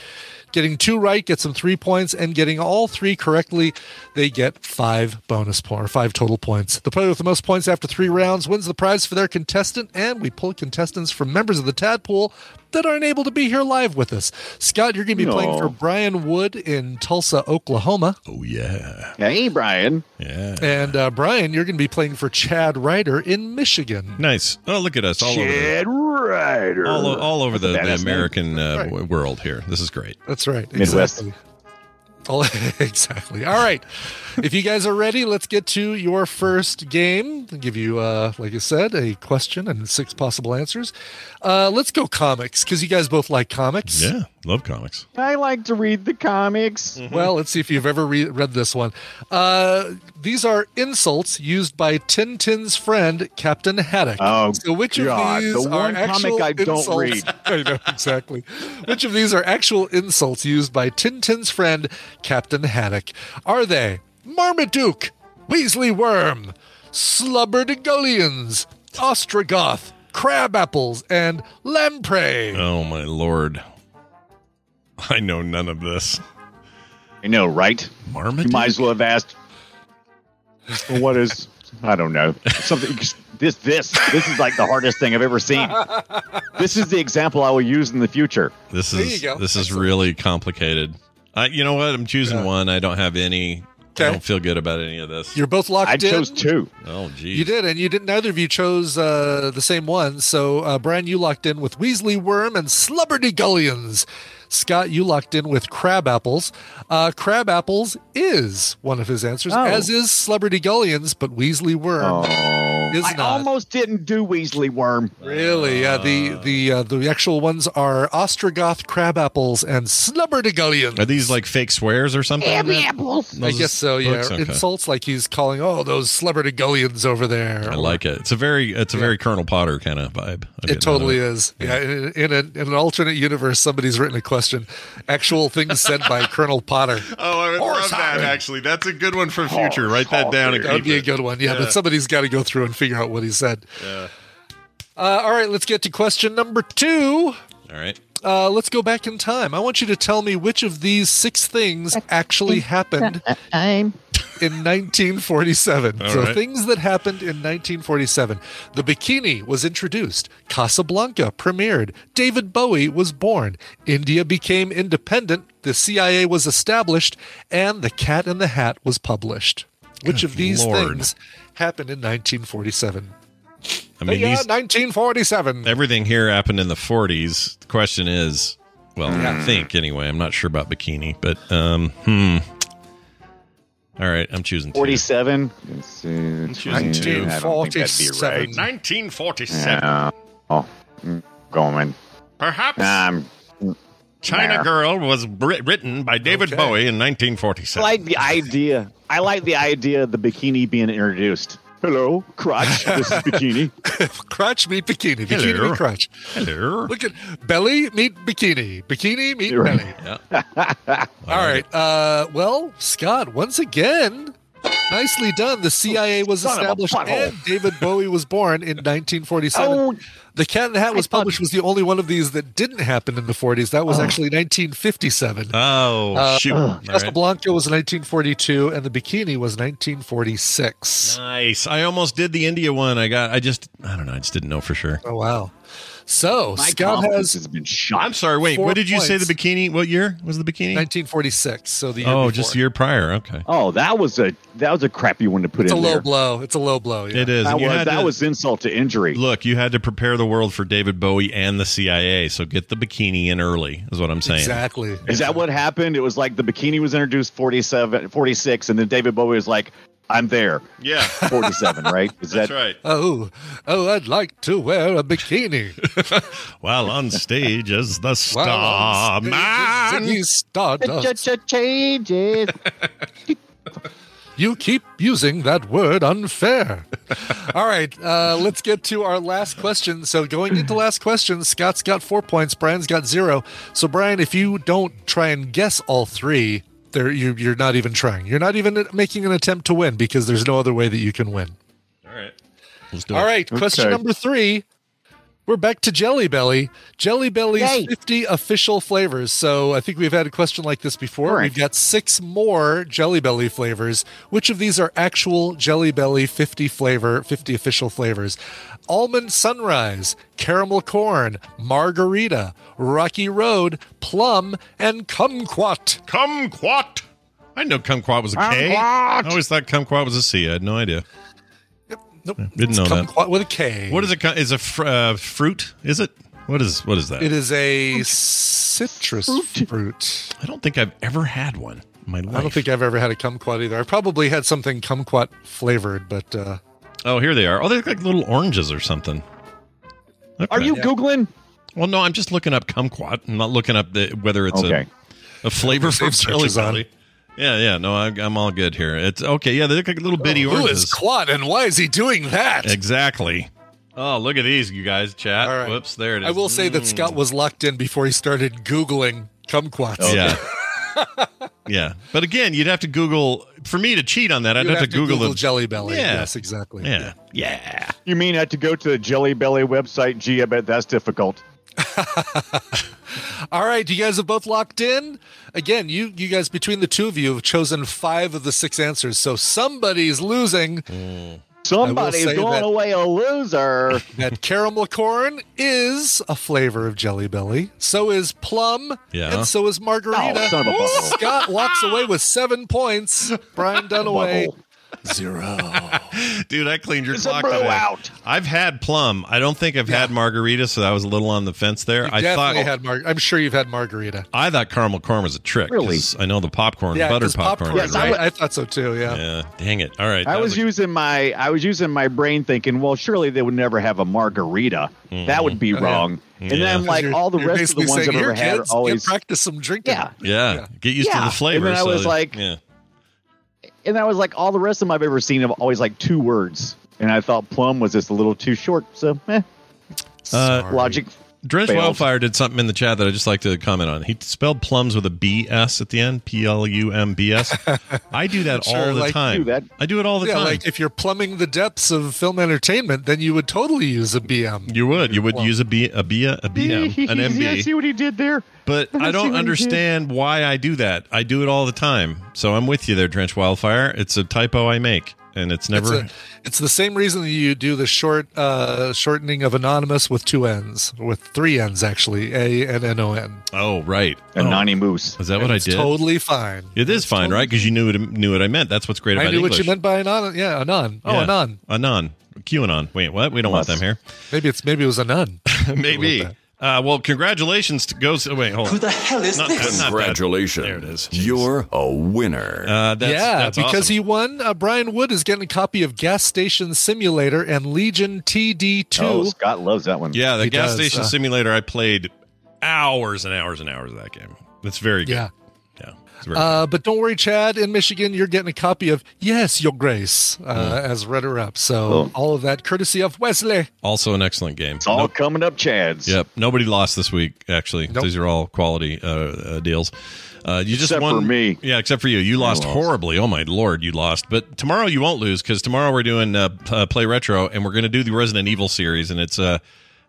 B: Getting two right gets them three points, and getting all three correctly, they get five bonus points, or five total points. The player with the most points after three rounds wins the prize for their contestant, and we pull contestants from members of the Tadpool that aren't able to be here live with us. Scott, you're going to be playing for Brian Wood in Tulsa, Oklahoma,
A: Oh yeah,
G: Hey, Brian.
A: yeah.
B: and uh, Brian, you're going to be playing for Chad Ryder in Michigan.
A: Nice. Oh, look at us all over the,
G: Chad Ryder.
A: all, all over the,
G: That's a
A: the. American uh,
B: Right.
A: world here. This is great.
B: That's right.
G: Midwest.
B: Exactly. [LAUGHS] Exactly. All right. if you guys are ready, let's get to your first game. I'll give you, uh, like I said, a question and six possible answers. Uh, let's go comics because you guys both like comics.
A: Yeah, love comics.
G: I like to read the comics. [LAUGHS]
B: Well, let's see if you've ever re- read this one. Uh, these are insults used by Tintin's friend, Captain Haddock.
G: Oh,
B: so which
G: God,
B: of these
G: the
B: are
G: one comic
B: actual
G: I don't
B: insults?
G: read. [LAUGHS]
B: I know exactly. which of these are actual insults used by Tintin's friend, Captain Haddock? Are they Marmaduke, Weasley Worm, Slubberdegullions, Ostrogoth, Crab Apples, and Lamprey?
A: Oh my lord, [LAUGHS] I know none of this.
G: I know, right? You might as well have asked. well, what is? I don't know. Something. This this this is like the hardest thing I've ever seen. This is the example I will use in the future.
A: This is this is really complicated. I, you know what? I'm choosing
B: Yeah.
A: one. I don't have any. I don't feel good about any of this.
B: You're both locked
G: I
B: in.
G: I chose two.
A: oh, geez.
B: You did, and you didn't. Neither of you chose uh, the same one. So, uh, Brian, you locked in with Weasley Worm and Slubberdegullions. Scott, you locked in with Crab Apples. Uh, Crab Apples is one of his answers,
G: Oh.
B: as is Slubberdegullions, but Weasley Worm
G: Oh,
B: is
G: I
B: not.
G: almost didn't do Weasley Worm.
B: Really? Yeah. The the uh, the actual ones are Ostrogoth Crab Apples and Slubberdegullions.
A: Are these like fake swears or something?
G: Crab apples.
B: I guess so. Yeah.
A: Books? Okay.
B: Insults like he's calling, oh, those Slubberdigullions over there.
A: I like it. It's a very it's a very Colonel Potter kind of vibe. I
B: It totally is. Yeah, in, in, a, in an alternate universe, somebody's written a question. Actual things said by [LAUGHS] Colonel Potter.
A: Oh, I would
B: Horse
A: love that. Actually, that's a good one for future. Write that down. And
B: That would
A: keep
B: be a good one. Yeah,
A: Yeah.
B: but somebody's got to go through and figure out what he said.
A: Yeah.
B: Uh, all right, let's get to question number two.
A: All right.
B: Uh, let's go back in time. I want you to tell me which of these six things actually happened in 1947.
A: All
B: so
A: right.
B: things that happened in 1947. The bikini was introduced. Casablanca premiered. David Bowie was born. India became independent. The CIA was established, and The Cat in the Hat was published. Which
A: Good
B: of these
A: Lord.
B: things happened in 1947?
A: I mean,
B: yeah,
A: these,
B: 1947.
A: everything here happened in the 40s. The question is, well, I think anyway. I'm not sure about bikini, but um, hmm. All right, I'm choosing
G: 47. Let's see,
A: choosing two.
G: I don't think that'd be
B: 47.
G: right.
A: 1947.
G: Yeah. Oh, going.
A: Perhaps
G: Um,
A: China
G: there.
A: Girl was writ- written by David
B: Okay.
A: Bowie in 1947.
G: I like the idea. I like the idea of the bikini being introduced. Hello, crotch. This is bikini. [LAUGHS]
B: crotch meet bikini. Bikini
A: Hello.
B: meet crotch.
A: Hello.
B: Look at belly meet bikini. Bikini meet
G: You're right.
B: belly.
A: Yeah. [LAUGHS]
B: All right. Uh, well, Scott, once again, nicely done. The CIA was
G: Son
B: established and David Bowie was born in 1947.
G: Oh.
B: the Cat in the Hat was
G: I thought-
B: published was the only one of these that didn't happen in the 40s. That was actually 1957.
A: Oh,
B: Uh,
A: shoot. All right.
B: Casablanca was 1942, and the Bikini was 1946.
A: Nice. I almost did the India one. I got, I just, I don't know. I just didn't know for sure.
B: Oh wow! So
G: My
B: Scott has
G: has been shot.
A: I'm sorry. Wait, what did you say the bikini? What year was the bikini?
B: 1946. So the year
A: oh,
B: before.
A: just the year prior. Okay.
G: Oh, that was a that was a crappy one to put in.
B: It's a low
G: there.
B: blow. It's a low blow. Yeah.
A: It is.
G: That was that
A: to-
G: was insult to injury.
A: Look, you had to prepare the world for David Bowie and the CIA, so get the bikini in early, is what I'm saying.
B: Exactly.
G: Is that what happened? It was like the bikini was introduced 47, 46, and then David Bowie was like, "I'm there."
A: Yeah. [LAUGHS]
G: 47, right? Is [LAUGHS]
A: That's
G: that
A: right.
B: Oh, oh, I'd like to wear a bikini. [LAUGHS]
A: While on stage as the star man.
B: is Ziggy Stardust.
G: changes?
B: You keep using that word unfair. All right, uh, let's get to our last question. So, going into last question, Scott's got four points, Brian's got zero. So, Brian, if you don't try and guess all three, there you, you're not even trying. You're not even making an attempt to win because there's no other way that you can win.
A: All right. Let's do
B: All
A: it.
B: right, question number three. We're back to Jelly Belly. Jelly Belly's
G: Yay.
B: 50 official flavors. So I think we've had a question like this before.
G: Correct.
B: We've got six more Jelly Belly flavors. Which of these are actual Jelly Belly 50 flavor, 50 official flavors? Almond Sunrise, Caramel Corn, Margarita, Rocky Road, Plum, and Kumquat.
A: Kumquat. I know kumquat was a K. I always thought kumquat was a C. I had no idea.
B: Nope.
A: Didn't
B: it's
A: know that.
B: Kumquat with a K.
A: What is it? Is a fr- uh, fruit? Is it? What is what is that?
B: It is a citrus fruit.
A: I don't think I've ever had one in my life.
B: I don't think I've ever had a kumquat either. I probably had something kumquat flavored, but uh,
A: Oh, here they are. Oh, they look like little oranges or something. Okay.
G: Are you googling?
A: Well, no, I'm just looking up kumquat. I'm not looking up the, whether it's
G: Okay.
A: a, a flavor
B: Save
A: from jelly
B: searches on.
A: belly. Yeah, yeah. No, I, I'm all good here. It's okay. Yeah, they look like a little bitty
B: who
A: oranges.
B: is quat and why is he doing that?
A: Exactly. Oh, look at these, you guys. Chat.
B: All right.
A: Whoops, there it is.
B: I will say that
A: Mm.
B: Scott was locked in before he started googling kumquats.
A: Yeah. [LAUGHS] yeah. But again, you'd have to Google for me to cheat on that. I'd
B: You'd
A: have, to Google, the
B: Jelly Belly.
A: Yeah.
B: Yes, exactly.
A: Yeah. Yeah.
G: You mean I had to go to the Jelly Belly website? Gee, I bet that's difficult. [LAUGHS]
B: All right, you guys have both locked in. Again, you you guys between the two of you have chosen five of the six answers, so somebody's losing. Hmm.
G: Somebody's
B: say
G: going away a loser. [LAUGHS]
B: That caramel corn is a flavor of Jelly Belly. So is plum.
A: Yeah.
B: And so is margarita.
G: Oh, son of a.
B: Scott walks away with seven points. Brian [LAUGHS] Dunaway,
G: Butthole.
B: Zero. [LAUGHS]
A: Dude, I cleaned your
G: It's
A: clock today.
G: blowout.
A: I've had plum. I don't think I've had margarita, so I was a little on the fence there.
B: You
A: I thought
B: definitely oh, had mar- I'm sure you've had margarita.
A: I thought caramel corn was a trick.
G: Really?
A: 'cause I know the popcorn,
B: Yeah,
A: buttered
B: 'cause
A: popcorn.
B: popcorn.
G: Yes, I
B: right?
A: right.
G: would-
B: I thought so too. Yeah.
A: Yeah, dang it. All right.
G: I
A: that
G: was using my I was using my brain thinking, well, surely they would never have a margarita. That would be
B: Oh, yeah.
G: wrong. And then
A: Yeah.
G: I'm like, all the rest of the
B: basically
G: ones I've ever
B: "Here,
G: had are
B: kids,
G: always
B: get practice some drinking.
G: yeah.
A: yeah,
B: Yeah.
A: get used to the flavor.
G: And then I
A: so
G: was like-
A: yeah.
G: And I was like, all the rest of them I've ever seen have always like two words. And I thought plum was just a little too short. So, eh,
A: Uh,
G: logic
A: Drench
G: failed.
A: Wildfire did something in the chat that I just like to comment on. He spelled plums with a B S at the end, P L U M B S. I do that [LAUGHS]
B: Sure,
A: all the
B: like-
A: time.
G: Do that.
A: I do it all the
B: yeah,
A: time.
B: like if you're plumbing the depths of film entertainment, then you would totally use a BM.
A: you would, you would use a B, a B, a BM, [LAUGHS] an
G: I
A: MB. [LAUGHS]
G: see what he did there.
A: But I
G: see
A: don't
G: what he did.
A: understand why I do that. I do it all the time. So I'm with you there, Drench Wildfire. It's a typo I make, and it's
B: It's,
A: never.
B: a- it's the same reason that you do the short uh, shortening of anonymous with two N's, with three N's actually, A and N O N.
A: oh, right.
G: A
A: oh,
G: Moose.
A: Is that what I did?
B: Totally fine.
A: it is fine, right? Because you knew what, knew what I meant. That's what's great about
B: I knew
A: English.
B: what you meant by anon. Yeah, anon. Oh,
A: Yeah.
B: anon.
A: Anon. QAnon. Wait, what? We don't want them here.
B: Maybe it's maybe it was a nun. [LAUGHS]
A: Maybe.
B: That.
A: Uh, well, congratulations to goes. oh, Wait, hold on. Who the hell is this?
E: Congratulations.
A: There it is. Jeez.
E: You're a winner.
A: Uh, that's,
B: yeah,
A: that's
B: because
A: awesome.
B: he won. Uh, Brian Wood is getting a copy of Gas Station Simulator and Legion TD2.
G: Oh, Scott loves that one.
A: Yeah, the
B: He
A: gas
B: does,
A: station
B: uh,
A: simulator. I played hours and hours and hours of that game. It's very good.
B: Yeah.
A: Yeah. It's very
B: Uh, but don't worry, Chad. In Michigan, you're getting a copy of Yes, Your Grace uh, as runner up. So
G: Oh.
B: all of that courtesy of Wesley.
A: also an excellent game.
G: It's all
A: Nope.
G: coming up, Chads.
A: Yep. Nobody lost this week. Actually,
B: Nope.
A: these are all quality uh, uh, deals. Uh, you just
G: Except
A: won
G: for me.
A: Yeah, except for you. You lost
G: lost.
A: horribly. Oh my lord, you lost. But tomorrow you won't lose because tomorrow we're doing uh, uh, play retro and we're going to do the Resident Evil series, and it's a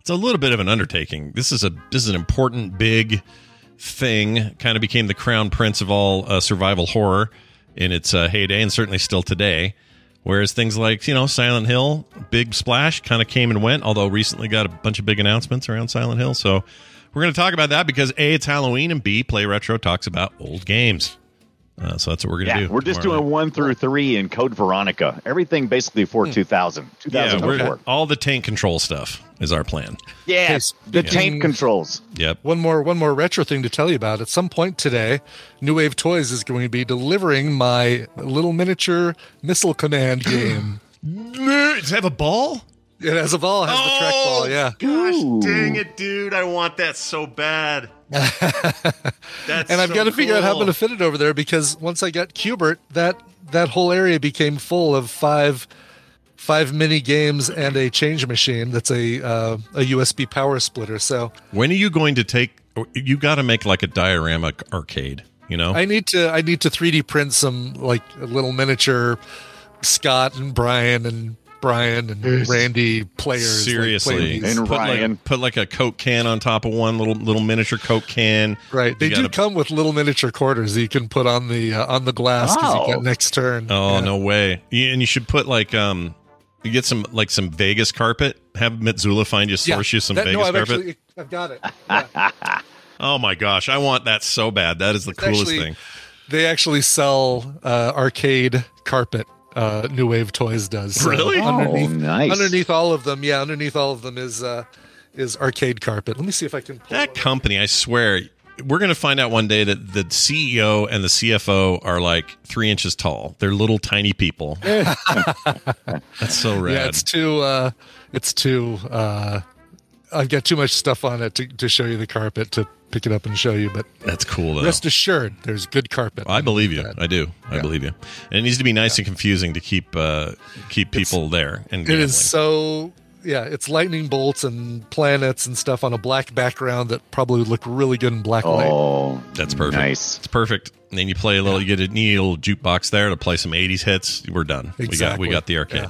A: it's a little bit of an undertaking. This is a this is an important big thing. Kind of became the crown prince of all uh, survival horror in its uh, heyday, and certainly still today. Whereas things like you know Silent Hill, Big Splash, kind of came and went. Although recently got a bunch of big announcements around Silent Hill, so we're going to talk about that because a it's Halloween and b Play Retro talks about old games. Uh, so that's what we're going to
G: Yeah,
A: do.
G: we're just doing
A: night.
G: one through three in Code Veronica. Everything basically for 2000. 2004.
A: we're, all the tank control stuff is our plan.
G: Yes, the
B: speaking-
G: tank controls.
A: Yep.
B: One more one more retro thing to tell you about. At some point today, New Wave Toys is going to be delivering my little miniature missile command game.
A: Does [GASPS] it have a ball?
B: It has a ball, has the track ball, oh, yeah.
A: Gosh dang it, dude! I want that so bad. That's [LAUGHS]
B: and I've
A: so
B: got to figure out how I'm going to fit it over there because once I got Q*bert, that that whole area became full of five five mini games and a change machine. That's a uh, a USB power splitter. So
A: When are you going to take? You got to make like a diorama arcade. You know,
B: I need to I need to 3D print some like a little miniature Scott and Brian and Brian and Randy players.
A: seriously,
B: playing these-
G: And
A: put
G: Ryan.
A: like put like a Coke can on top of one little little miniature Coke can.
B: Right, they do
A: gotta-
B: come with little miniature quarters that you can put on the uh, on the glass because you
G: Oh.
B: got next turn.
A: Oh
B: Yeah.
A: no way! And you should put like um, you get some like some Vegas carpet. Have Mitsula find you source you some
B: that,
A: Vegas
B: no, I've
A: carpet.
B: actually I've got it. [LAUGHS] Yeah.
A: Oh my gosh, I want that so bad. That is the coolest
B: actually-
A: thing.
B: they actually sell uh, arcade carpet. Uh, New Wave Toys does So
A: Really?
G: Oh,
B: underneath,
G: nice.
B: underneath all of them. Yeah, underneath all of them is uh, is arcade carpet. Let me see if I can. Pull
A: That
B: one up.
A: company, I swear, we're going to find out one day that the CEO and the CFO are like three inches tall. They're little tiny people. [LAUGHS] That's so rad.
B: Yeah, it's too. Uh, it's too. Uh, I've got too much stuff on it to, to show you the carpet to pick it up and show you. But
A: That's cool though.
B: rest assured, there's good carpet.
A: I believe you.
B: That.
A: I do. I
B: Yeah.
A: believe you. And it needs to be nice and confusing to keep uh, keep people there. And
B: It is so. Yeah, it's lightning bolts and planets and stuff on a black background that probably would look really good in black light.
G: Oh,
A: That's perfect.
G: Nice.
A: It's perfect. And then you play a little. You get a neat little jukebox there to play some '80s hits. We're done. We got
B: Exactly.
A: we got the arcade.
B: Yeah.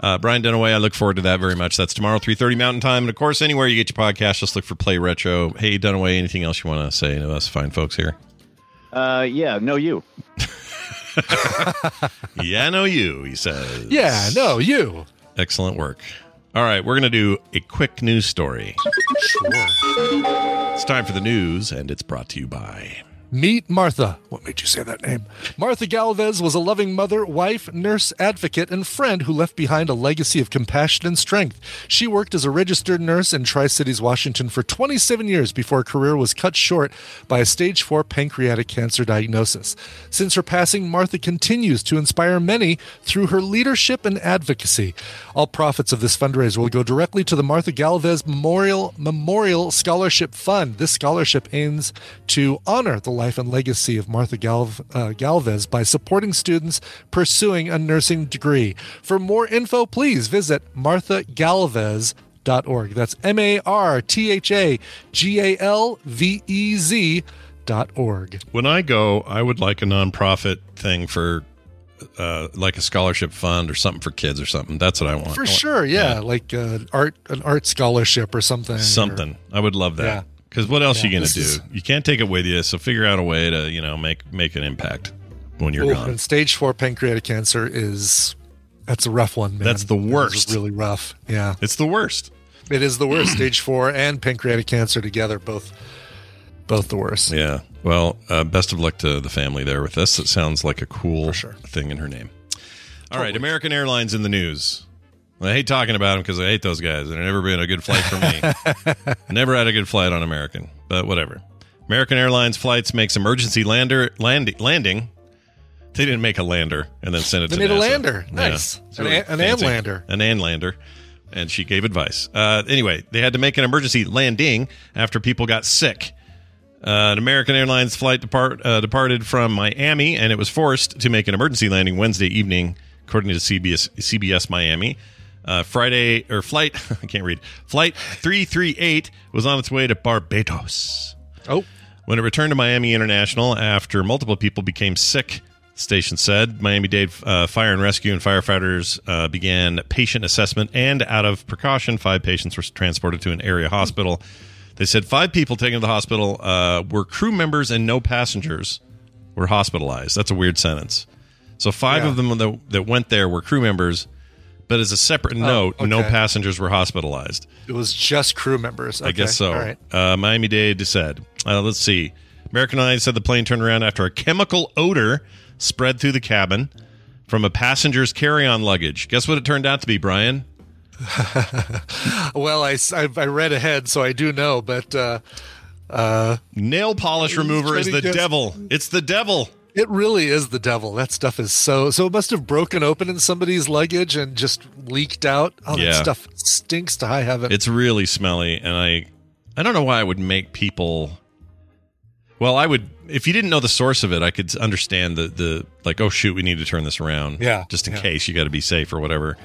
A: Uh, Brian Dunaway, I look forward to that very much. That's tomorrow, three thirty Mountain Time, and of course, anywhere you get your podcast, just look for Play Retro. Hey, Dunaway, anything else you want to say to us fine folks here?
G: Uh, yeah, no, you. [LAUGHS]
A: yeah, no, you. He says.
B: Yeah, no, you.
A: Excellent work. All right, we're gonna do a quick news story.
B: Sure.
A: It's time for the news, and it's brought to you by.
B: Meet Martha. What made you say that name? Martha Galvez was a loving mother, wife, nurse, advocate, and friend who left behind a legacy of compassion and strength. She worked as a registered nurse in Tri Cities, Washington for 27 years before her career was cut short by a stage 4 pancreatic cancer diagnosis. Since her passing, Martha continues to inspire many through her leadership and advocacy. All profits of this fundraiser will go directly to the Martha Galvez Memorial Memorial Scholarship Fund. This scholarship aims to honor the life and legacy of Martha Galv- uh, Galvez by supporting students pursuing a nursing degree. For more info, please visit marthagalvez.org. That's M A R T H A G A L V E Z dot org.
A: When I go, I would like a nonprofit thing for uh, like a scholarship fund or something for kids or something. That's what I want.
B: For
A: I want-
B: sure, yeah, like uh, art an art scholarship or something. or-
A: Something. I would love
B: Yeah.
A: Because what else
B: Yeah,
A: you gonna do?
B: is-
A: You can't take it with you, so figure out a way to you know make make an impact when you're
B: Ooh,
A: gone.
B: And stage four pancreatic cancer is that's a rough one, man.
A: That's the worst.
B: really rough. Yeah,
A: It's the worst.
B: it is the worst. [CLEARS THROAT] stage four and pancreatic cancer together, both both the worst.
A: Yeah. Well, uh, best of luck to the family there with this. It sounds like a cool
B: sure.
A: thing in her name. All right, American Airlines in the news. I hate talking about them because I hate those guys. They've never been a good flight for me. [LAUGHS] never had a good flight on American, but whatever. American Airlines flights makes emergency lander land, landing. They didn't make a lander and then send it
B: They
A: to
B: made a lander. Nice. An
A: really
B: an
A: fancy.
B: Anlander.
A: An Anlander. And she gave advice. Uh, anyway, they had to make an emergency landing after people got sick. Uh, an American Airlines flight depart, uh, departed from Miami, and it was forced to make an emergency landing Wednesday evening, according to CBS, CBS Miami. Uh, Friday or flight, [LAUGHS] I can't read. Flight 338 was on its way to Barbados.
B: Oh,
A: When it returned to Miami International after multiple people became sick, the station said Miami Dade uh, Fire and Rescue and firefighters uh, began patient assessment, and out of precaution, five patients were transported to an area hospital. They said five people taken to the hospital uh, were crew members and no passengers were hospitalized. That's a weird sentence. So five
B: Yeah.
A: of them that, that went there were crew members, but as a separate note, no
B: Oh, okay.
A: passengers were hospitalized.
B: it was just crew members.
A: I guess so.
B: All right.
A: Uh, Miami Dade said, uh, let's see. American Airlines said the plane turned around after a chemical odor spread through the cabin from a passenger's carry on luggage. Guess what it turned out to be, Brian? [LAUGHS]
B: Well, I I read ahead, so I do know, but uh, uh,
A: Nail polish remover is the
B: guess?
A: devil. It's the devil.
B: It really is the devil. That stuff is so. So it must have broken open in somebody's luggage and just leaked out. Oh,
A: Yeah.
B: that stuff stinks to high heaven.
A: It's really smelly, and I, I don't know why I would make people. Well, I would if you didn't know the source of it, I could understand the the like, oh shoot, we need to turn this around,
B: Yeah,
A: just in
B: yeah.
A: case you got to be safe or whatever.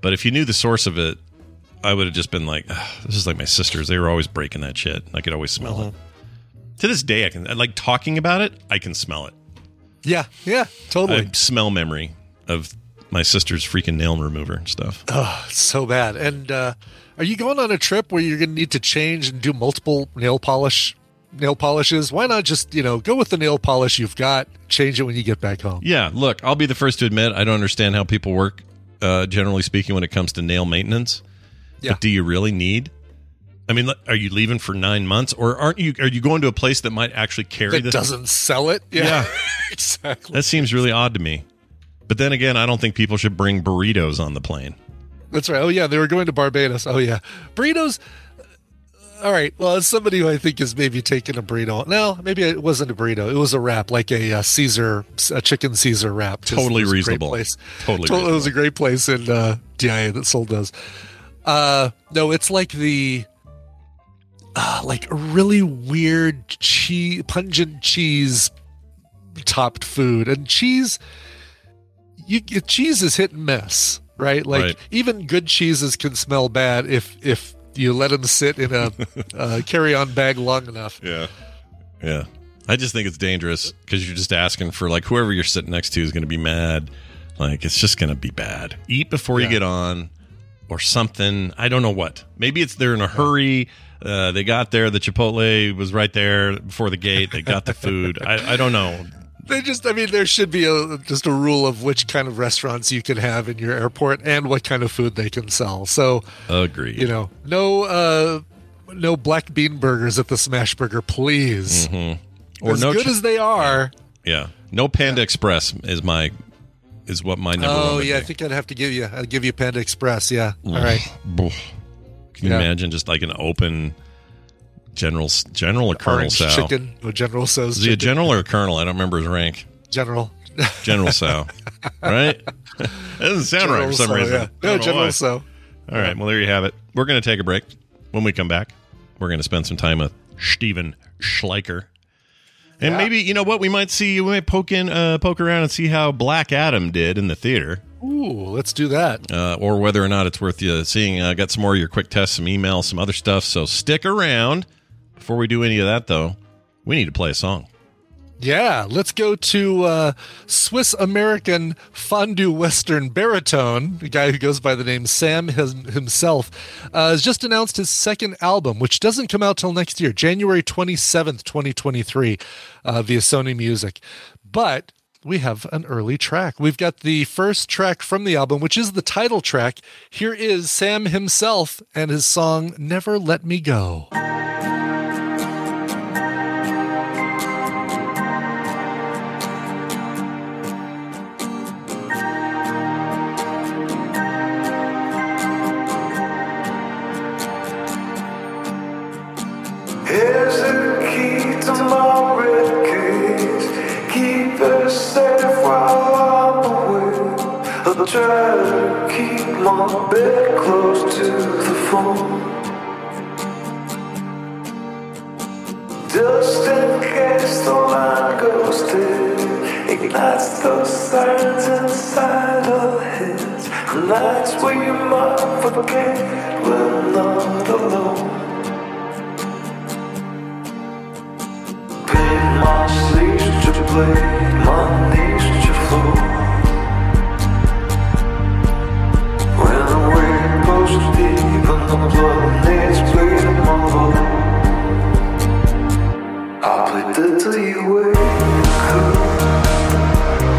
A: But if you knew the source of it, I would have just been like, "Ugh, this is like my sisters; they were always breaking that shit. I could always smell
B: Uh-huh.
A: it. To this day, I can like talking about it. I can smell it.
B: Yeah, yeah, totally.
A: I smell memory of my sister's freaking nail remover and stuff.
B: Oh, it's so bad. And uh, are you going on a trip where you're going to need to change and do multiple nail polish nail polishes? Why not just you know go with the nail polish you've got, change it when you get back home?
A: Yeah, look, I'll be the first to admit I don't understand how people work, uh, generally speaking, when it comes to nail maintenance.
B: Yeah.
A: But do you really need? I mean, are you leaving for nine months, or aren't you? Are you going to a place that might actually carry
B: That
A: this?
B: doesn't sell it. Yeah,
A: Yeah. [LAUGHS]
B: exactly.
A: That seems really odd to me. But then again, I don't think people should bring burritos on the plane.
B: That's right. Oh yeah, they were going to Barbados. Oh yeah, burritos. All right. Well, as somebody who I think is maybe taking a burrito. No, maybe it wasn't a burrito. It was a wrap, like a, uh Caesar, a chicken Caesar wrap.
A: Totally
B: it was a great
A: reasonable.
B: Place.
A: Totally
B: It was a great place in uh, DIA that sold those. Uh, no, it's like the. Uh, like a really weird cheese, pungent cheese topped food, and cheese. You cheese is hit and miss, right? Like
A: Right.
B: even good cheeses can smell bad if if you let them sit in a, [LAUGHS] uh carry-on bag long enough.
A: Yeah. Yeah. I just think it's dangerous because you're just asking for like whoever you're sitting next to is going to be mad. Like it's just going to be bad. Eat before you get on or something. I don't know what. Maybe it's they're in a hurry. Uh, they got there. The Chipotle was right there before the gate. They got the [LAUGHS] food. I, I don't know.
B: They just, I mean, there should be a just a rule of which kind of restaurants you can have in your airport and what kind of food they can sell. So,
A: agree.
B: you know, no uh no black bean burgers at the Smash Burger, please.
A: Mm-hmm. Or
B: as
A: no
B: good as they are.
A: Yeah. No Panda Express is my is what my number
B: Oh yeah, I think I'd have to give you. I'd give you Panda Express. Yeah. All right. [SIGHS]
A: Can you
B: Yeah.
A: imagine just like an open general general or colonel
B: Orange chicken. Oh, General says
A: Is he a general or a colonel? I don't remember his rank.
B: General.
A: General Sal, [LAUGHS] right? [LAUGHS] That doesn't sound right for some
B: General
A: reason.
B: yeah. No, General
A: why.
B: so.
A: All right, well there you have it. We're going to take a break. When we come back, we're going to spend some time with Stephen Schleicher. And
B: Yeah.
A: maybe you know what we might see. We might poke in, uh, poke around, and see how Black Adam did in the theater.
B: Ooh, let's do that.
A: uh, or whether or not it's worth you seeing. I got some more of your quick tests, some emails, some other stuff. So stick around. Before we do any of that, though, we need to play a song.
B: Yeah, let's go to uh, Swiss American fondue Western baritone. The guy who goes by the name Sam his, himself uh, has just announced his second album, which doesn't come out till next year, January 27th, 2023, uh, via Sony Music. But we have an early track. We've got the first track from the album, which is the title track. Here is Sam himself and his song Never Let Me Go.
H: Safe I'm away. I'll try to keep my bed close to the phone. Just case the line ignites those signs inside our heads. Nights we might forget we're not alone. Paint my sleeves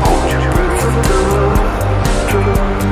H: Hold your breath until I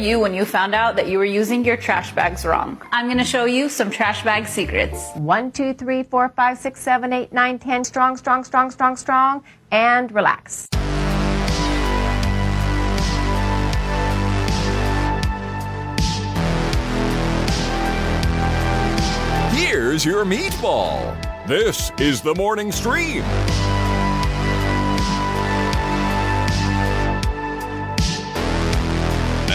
H: you
I: when you found out that you were using your trash bags wrong? I'm going to show you some trash bag secrets.
J: One, two, three, four, five, six, seven, eight, nine, ten. Strong, strong, strong, strong, strong. And relax.
E: Here's your meatball. This is the morning stream.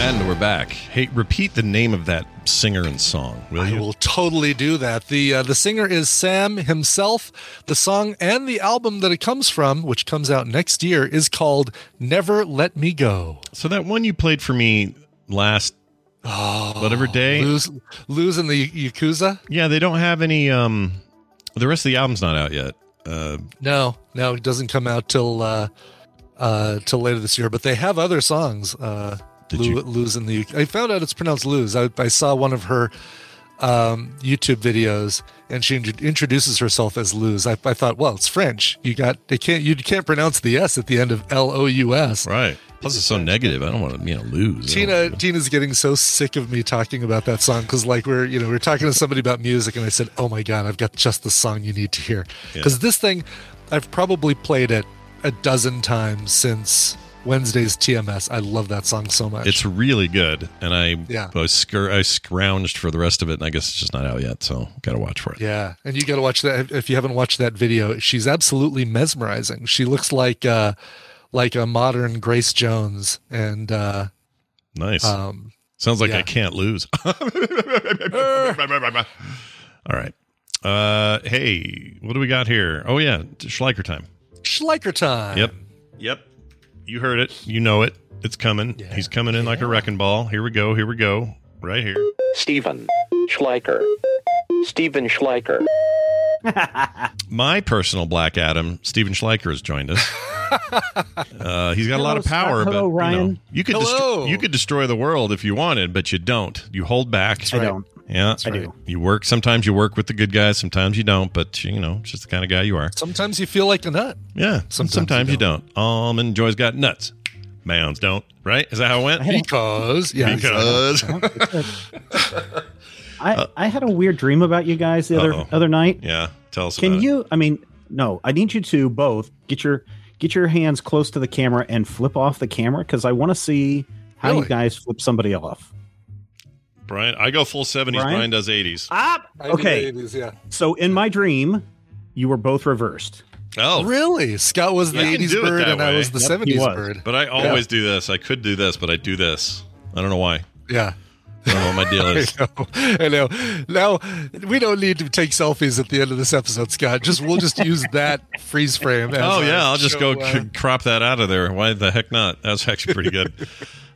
A: And we're back. Hey, repeat the name of that singer and song, will
B: I
A: you?
B: will totally do that. The uh, the singer is Sam himself. The song and the album that it comes from, which comes out next year, is called "Never Let Me Go."
A: So that one you played for me last oh, whatever day.
B: Lous, and the Yakuza?
A: Yeah, they don't have any. Um, the rest of the album's not out yet. Uh,
B: No, no, it doesn't come out till uh, uh, till later this year. But they have other songs. Uh,
A: Did
B: Lu-
A: you-
B: lose in the? I found out it's pronounced lose. I, I saw one of her um, YouTube videos, and she int- introduces herself as lose. I, I thought, well, it's French. You got they can't you can't pronounce the s at the end of L O U S.
A: right. Plus, it's so negative. I don't want to, you know, lose.
B: Tina Tina's getting so sick of me talking about that song because like we're you know we're talking to somebody about music and I said oh my god I've got just the song you need to hear because this thing I've probably played it a dozen times since Wednesday's TMS I love that song so much
A: It's really good, and I
B: Yeah.
A: I, scur- I scrounged for the rest of it, and I guess it's just not out yet, so got to watch for it.
B: yeah and you got to watch that if you haven't watched that video she's absolutely mesmerizing she looks like uh like a modern Grace Jones and uh
A: Nice.
B: um
A: Sounds like
B: yeah.
A: I can't lose. [LAUGHS] All right. Uh, hey, what do we got here? Oh yeah, Schleicher time.
B: Schleicher time
A: Yep. Yep. You heard it. You know it. It's coming. He's coming in like a wrecking ball. Here we go. Here we go. Right here.
K: Stephen Schleicher. Stephen Schleicher. [LAUGHS]
A: My personal Black Adam, Stephen Schleicher, has joined us. [LAUGHS] Uh, he's got a lot of power,
L: Scott. Hello,
A: but you,
L: Ryan.
A: know, you could
B: Hello.
A: destro- you could destroy the world if you wanted, but you don't. You hold back.
L: I don't.
A: Yeah,
L: I do.
A: You work. Sometimes you work with the good guys. Sometimes you don't. But you know, it's just the kind of guy you are.
B: sometimes you feel like a nut
A: Yeah.
B: Sometimes
A: Sometimes,
B: you
A: you, don't. Almond Joy's got nuts. Mounds don't. Right? Is that how it went?
B: because yeah
A: because. [LAUGHS]
L: I, uh, I had a weird dream about you guys the other
A: Uh-oh.
L: other night.
A: yeah. Tell us.
L: Can
A: about it.
L: you? I mean, no. I need you to both get your get your hands close to the camera and flip off the camera because I want to see how you guys flip somebody off.
A: Brian? I go full seventies.
L: Brian?
A: Brian does eighties.
L: Ah, okay.
B: 80s, yeah
L: So in my dream, you were both reversed.
A: Oh,
B: Really? Scott was the
A: Yeah,
B: 80s bird
A: that
B: and I was the
L: Yep,
B: 70s
L: was.
B: bird.
A: But I always do this. I could do this, but I do this. I don't know why.
B: Yeah.
A: I don't know what my deal [LAUGHS]
B: I
A: is.
B: know. I know. Now, we don't need to take selfies at the end of this episode, Scott. Just We'll just use [LAUGHS] that freeze frame. as
A: Oh yeah, I'll just
B: show,
A: go
B: uh,
A: crop that out of there. Why the heck not? That's actually pretty good. [LAUGHS]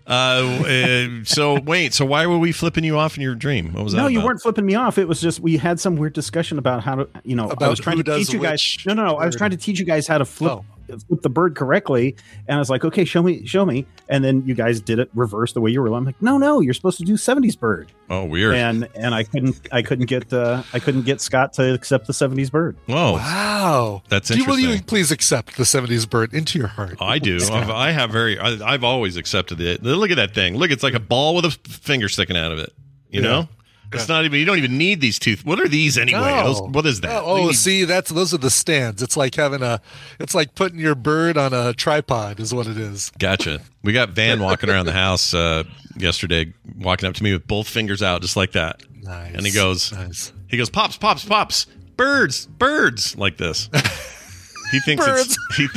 A: uh, uh, so wait, so why were we flipping you off in your dream? What was that?
L: No, you weren't flipping me off. It was just we had some weird discussion about how to, you know, I was trying to teach you guys. No, no, no. I was trying to teach you guys how to flip
B: Oh.
L: Flip the bird correctly, and I was like, okay, show me, show me, and then you guys did it reverse the way you were. I'm like, no, no, you're supposed to do '70s bird,
A: Oh, weird.
L: and and I couldn't, I couldn't get, uh, I couldn't get Scott to accept the '70s bird.
A: Whoa,
B: Wow.
A: That's
B: Do you, will you please accept the 70s bird into your heart?
A: I do. [LAUGHS] I've, I have very. I, I've always accepted it. Look at that thing. Look, it's like a ball with a finger sticking out of it. You
B: Yeah.
A: know, it's not even. You don't even need these teeth. What are these anyway?
B: No.
A: Those, what is that?
B: Oh, oh, see, that's those are the stands. It's like having a, it's like putting your bird on a tripod, is what it is.
A: Gotcha. We got Van walking around the house uh, yesterday, walking up to me with both fingers out, just like that.
B: Nice.
A: And he goes,
B: Nice.
A: he goes, pops, pops, pops, birds, birds, like this. He thinks [LAUGHS]
B: Birds.
A: it's he,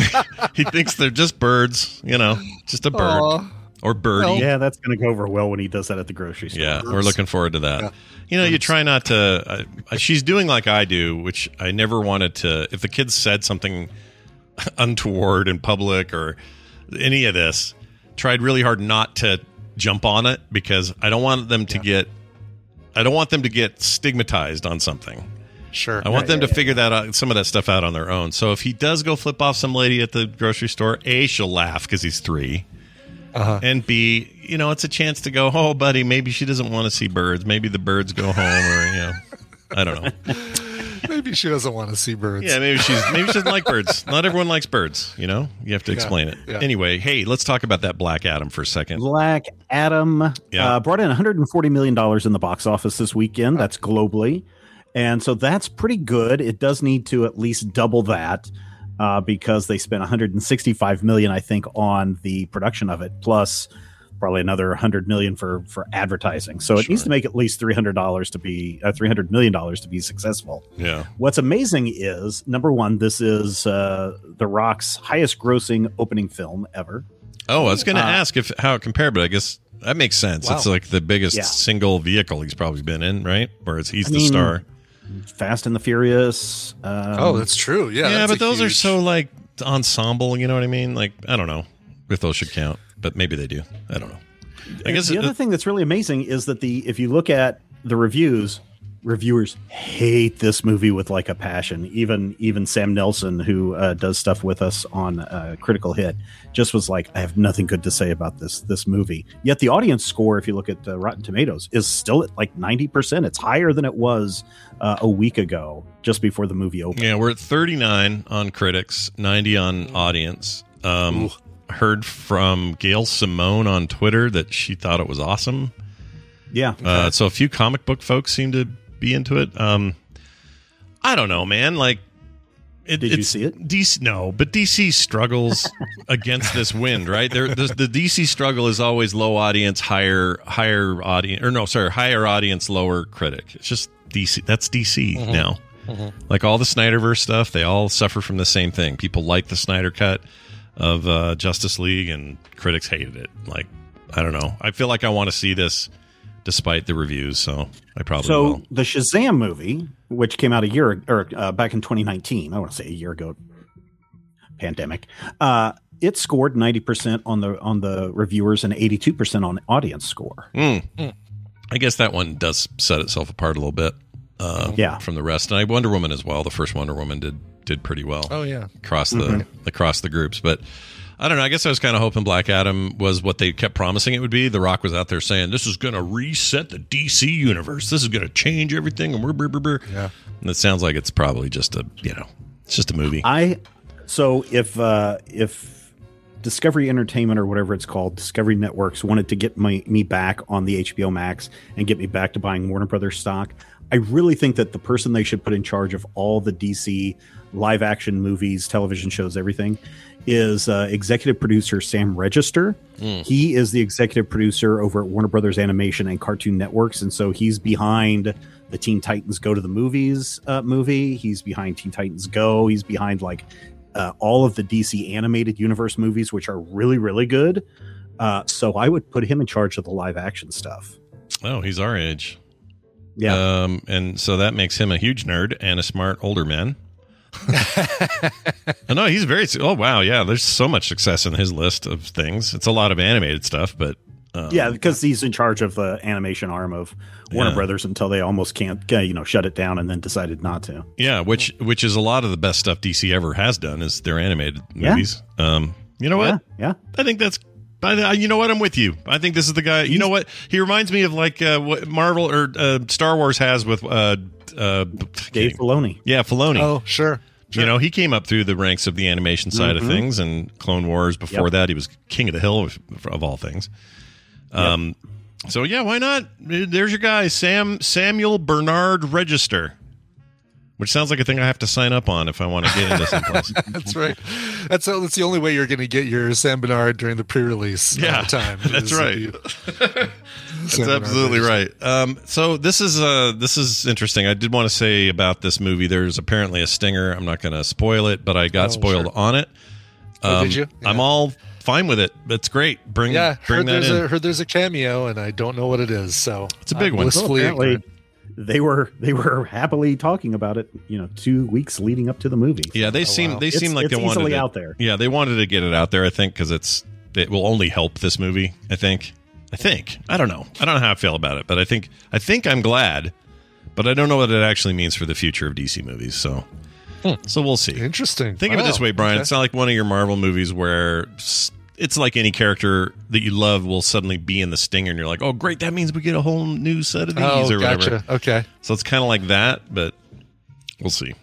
A: [LAUGHS] he thinks they're just birds, you know, just a bird
B: Aw.
A: Or birdie.
L: Yeah, that's going to go over well when he does that at the grocery store.
A: Yeah, we're looking forward to that.
B: Yeah.
A: You know, you try not to. Uh, she's doing like I do, which I never wanted to. If the kids said something [LAUGHS] untoward in public or any of this, tried really hard not to jump on it because I don't want them to get. I don't want them to get stigmatized on something.
B: Sure.
A: I want them to figure that out, some of that stuff out on their own. So if he does go flip off some lady at the grocery store, a she'll laugh because he's 3
B: Uh-huh.
A: and b you know it's a chance to go, oh buddy, maybe she doesn't want to see birds. Maybe the birds go home, or you know, I don't know. [LAUGHS]
B: Maybe she doesn't want to see birds.
A: Yeah, maybe she's maybe she doesn't like birds. Not everyone likes birds. You know, you have to
B: Yeah,
A: explain it.
B: yeah.
A: Anyway, hey, let's talk about that Black Adam for a second.
L: Black Adam
A: Yeah.
L: uh, brought in 140 million dollars in the box office this weekend. That's globally, and so that's pretty good. It does need to at least double that uh, because they spent 165 million, I think, on the production of it, plus probably another 100 million for for advertising. So it needs to make at least 300 dollars to be uh, 300 million dollars to be successful.
A: Yeah.
L: What's amazing is number one, this is uh, The Rock's highest grossing opening film ever.
A: Oh, I was going to
L: Uh,
A: ask if how it compared, but I guess that makes sense.
L: Wow.
A: It's like the biggest
L: Yeah.
A: single vehicle he's probably been in, right? Whereas he's
L: I
A: the
L: mean,
A: star.
L: Fast and the Furious. Um,
B: Oh, that's true. Yeah.
A: Yeah, but
B: a
A: those are so like ensemble. You know what I mean? Like I don't know if those should count, but maybe they do. I don't know. I guess
L: the
A: it-
L: other thing that's really amazing is that the if you look at the reviews, reviewers hate this movie with like a passion. Even even Sam Nelson, who uh, does stuff with us on uh, Critical Hit, just was like, I have nothing good to say about this this movie. Yet the audience score, if you look at uh, Rotten Tomatoes, is still at like ninety percent. It's higher than it was uh, a week ago, just before the movie opened.
A: Yeah, we're at 39 on critics, 90 on audience. Um, heard from Gail Simone on Twitter that she thought it was awesome.
L: Yeah.
A: Uh, so a few comic book folks seem to be into it. Um, I don't know, man. Like, it,
L: Did you see it?
A: DC, no, but DC struggles [LAUGHS] against this wind, right? There, the, the DC struggle is always low audience, higher, higher audience, or no, sorry, higher audience, lower critic. It's just DC. That's DC
L: Mm-hmm.
A: now. Like all the Snyderverse stuff, they all suffer from the same thing. People like the Snyder cut of uh, Justice League, and critics hated it. Like, I don't know. I feel like I want to see this, despite the reviews. So I probably
L: so
A: will.
L: the Shazam movie, which came out a year or uh, back in 2019, I want to say a year ago, pandemic, uh, it scored 90% on the on the reviewers and 82% on audience score.
A: Mm. I guess that one does set itself apart a little bit. Uh,
L: Yeah.
A: from the rest, and I Wonder Woman as well. The first Wonder Woman did did pretty well.
B: Oh, yeah.
A: across the
L: Mhm.
A: across the groups, but. I don't know. I guess I was kind of hoping Black Adam was what they kept promising it would be. The Rock was out there saying, "This is going to reset the DC universe. This is going to change everything." And brr, brr, brr, brr.
B: Yeah.
A: And it sounds like it's probably just a you know, it's just a movie.
L: I so if uh, if Discovery Entertainment or whatever it's called, Discovery Networks wanted to get my, me back on the HBO Max and get me back to buying Warner Brothers stock, I really think that the person they should put in charge of all the DC live action movies, television shows, everything is uh, executive producer Sam Register.
A: Mm.
L: He is the executive producer over at Warner Brothers Animation and Cartoon Networks, and so he's behind the Teen Titans Go to the Movies uh, movie. He's behind Teen Titans Go. He's behind like uh, all of the DC animated universe movies, which are really really good. Uh, so I would put him in charge of the live action stuff.
A: Oh, he's our age.
L: Yeah.
A: Um, and so that makes him a huge nerd and a smart older man. [LAUGHS] Oh, no, he's very. Oh, wow. Yeah. There's so much success in his list of things. It's a lot of animated stuff, but. Um,
L: yeah, because he's in charge of the animation arm of Warner
A: Yeah.
L: Brothers until they almost can't, uh, you know, shut it down, and then decided not to.
A: Yeah, which which is a lot of the best stuff DC ever has done is their animated
L: Yeah.
A: movies. Um, you know what?
L: Yeah,
A: I think that's. I, I- you know what? I'm with you. I think this is the guy. You know what? He reminds me of like uh, what Marvel or uh, Star Wars has with uh, uh,
L: Dave Filoni.
A: Yeah, Filoni.
B: Oh, sure.
A: You know, he came up through the ranks of the animation side of
L: Mhm.
A: things and Clone Wars. Before
L: Yep.
A: that, he was King of the Hill of, of all things. Um, so yeah, why not? There's your guy, Sam Samuel Bernard Register, which sounds like a thing I have to sign up on if I want to get into someplace. [LAUGHS]
B: That's right. That's that's the only way you're going to get your Sam Bernard during the pre-release uh,
A: Yeah,
B: time. [LAUGHS]
A: that's right.
B: you- [LAUGHS]
A: That's
B: Bernard
A: absolutely
B: Register.
A: right. Um, so this is uh, this is interesting. I did want to say about this movie. There's apparently a stinger. I'm not going to spoil it, but I got
B: Oh,
A: spoiled
B: sure.
A: on it.
B: Oh, did you?
A: I'm all fine with it. It's great. Bring
B: Yeah,
A: bring
B: heard
A: that
B: there's
A: in.
B: a heard there's a cameo, and I don't know what it is. So
A: It's a big
B: I'm
A: one.
B: blissfully
L: apparently,
B: ignorant.
L: They were they were happily talking about it. You know, two weeks leading up to the movie.
A: Yeah, they oh, seem
B: wow.
A: they
L: It's-
A: seem like
L: it's
A: they wanted
L: easily
A: it
L: out there.
A: Yeah, they wanted to get it out there. I think because it's it will only help this movie. I think. I think. I don't know. I don't know how I feel about it, but I think I think I'm glad. But I don't know what it actually means for the future of DC movies. So, hmm. so we'll see.
B: Interesting.
A: Think of it this way, Brian.
B: okay.
A: It's not like one of your Marvel movies where s- it's like any character that you love will suddenly be in the stinger, and you're like, "Oh, great! That means we get a whole new set of these
B: Oh,
A: or whatever."
B: Okay.
A: So it's kind of like that, but we'll see.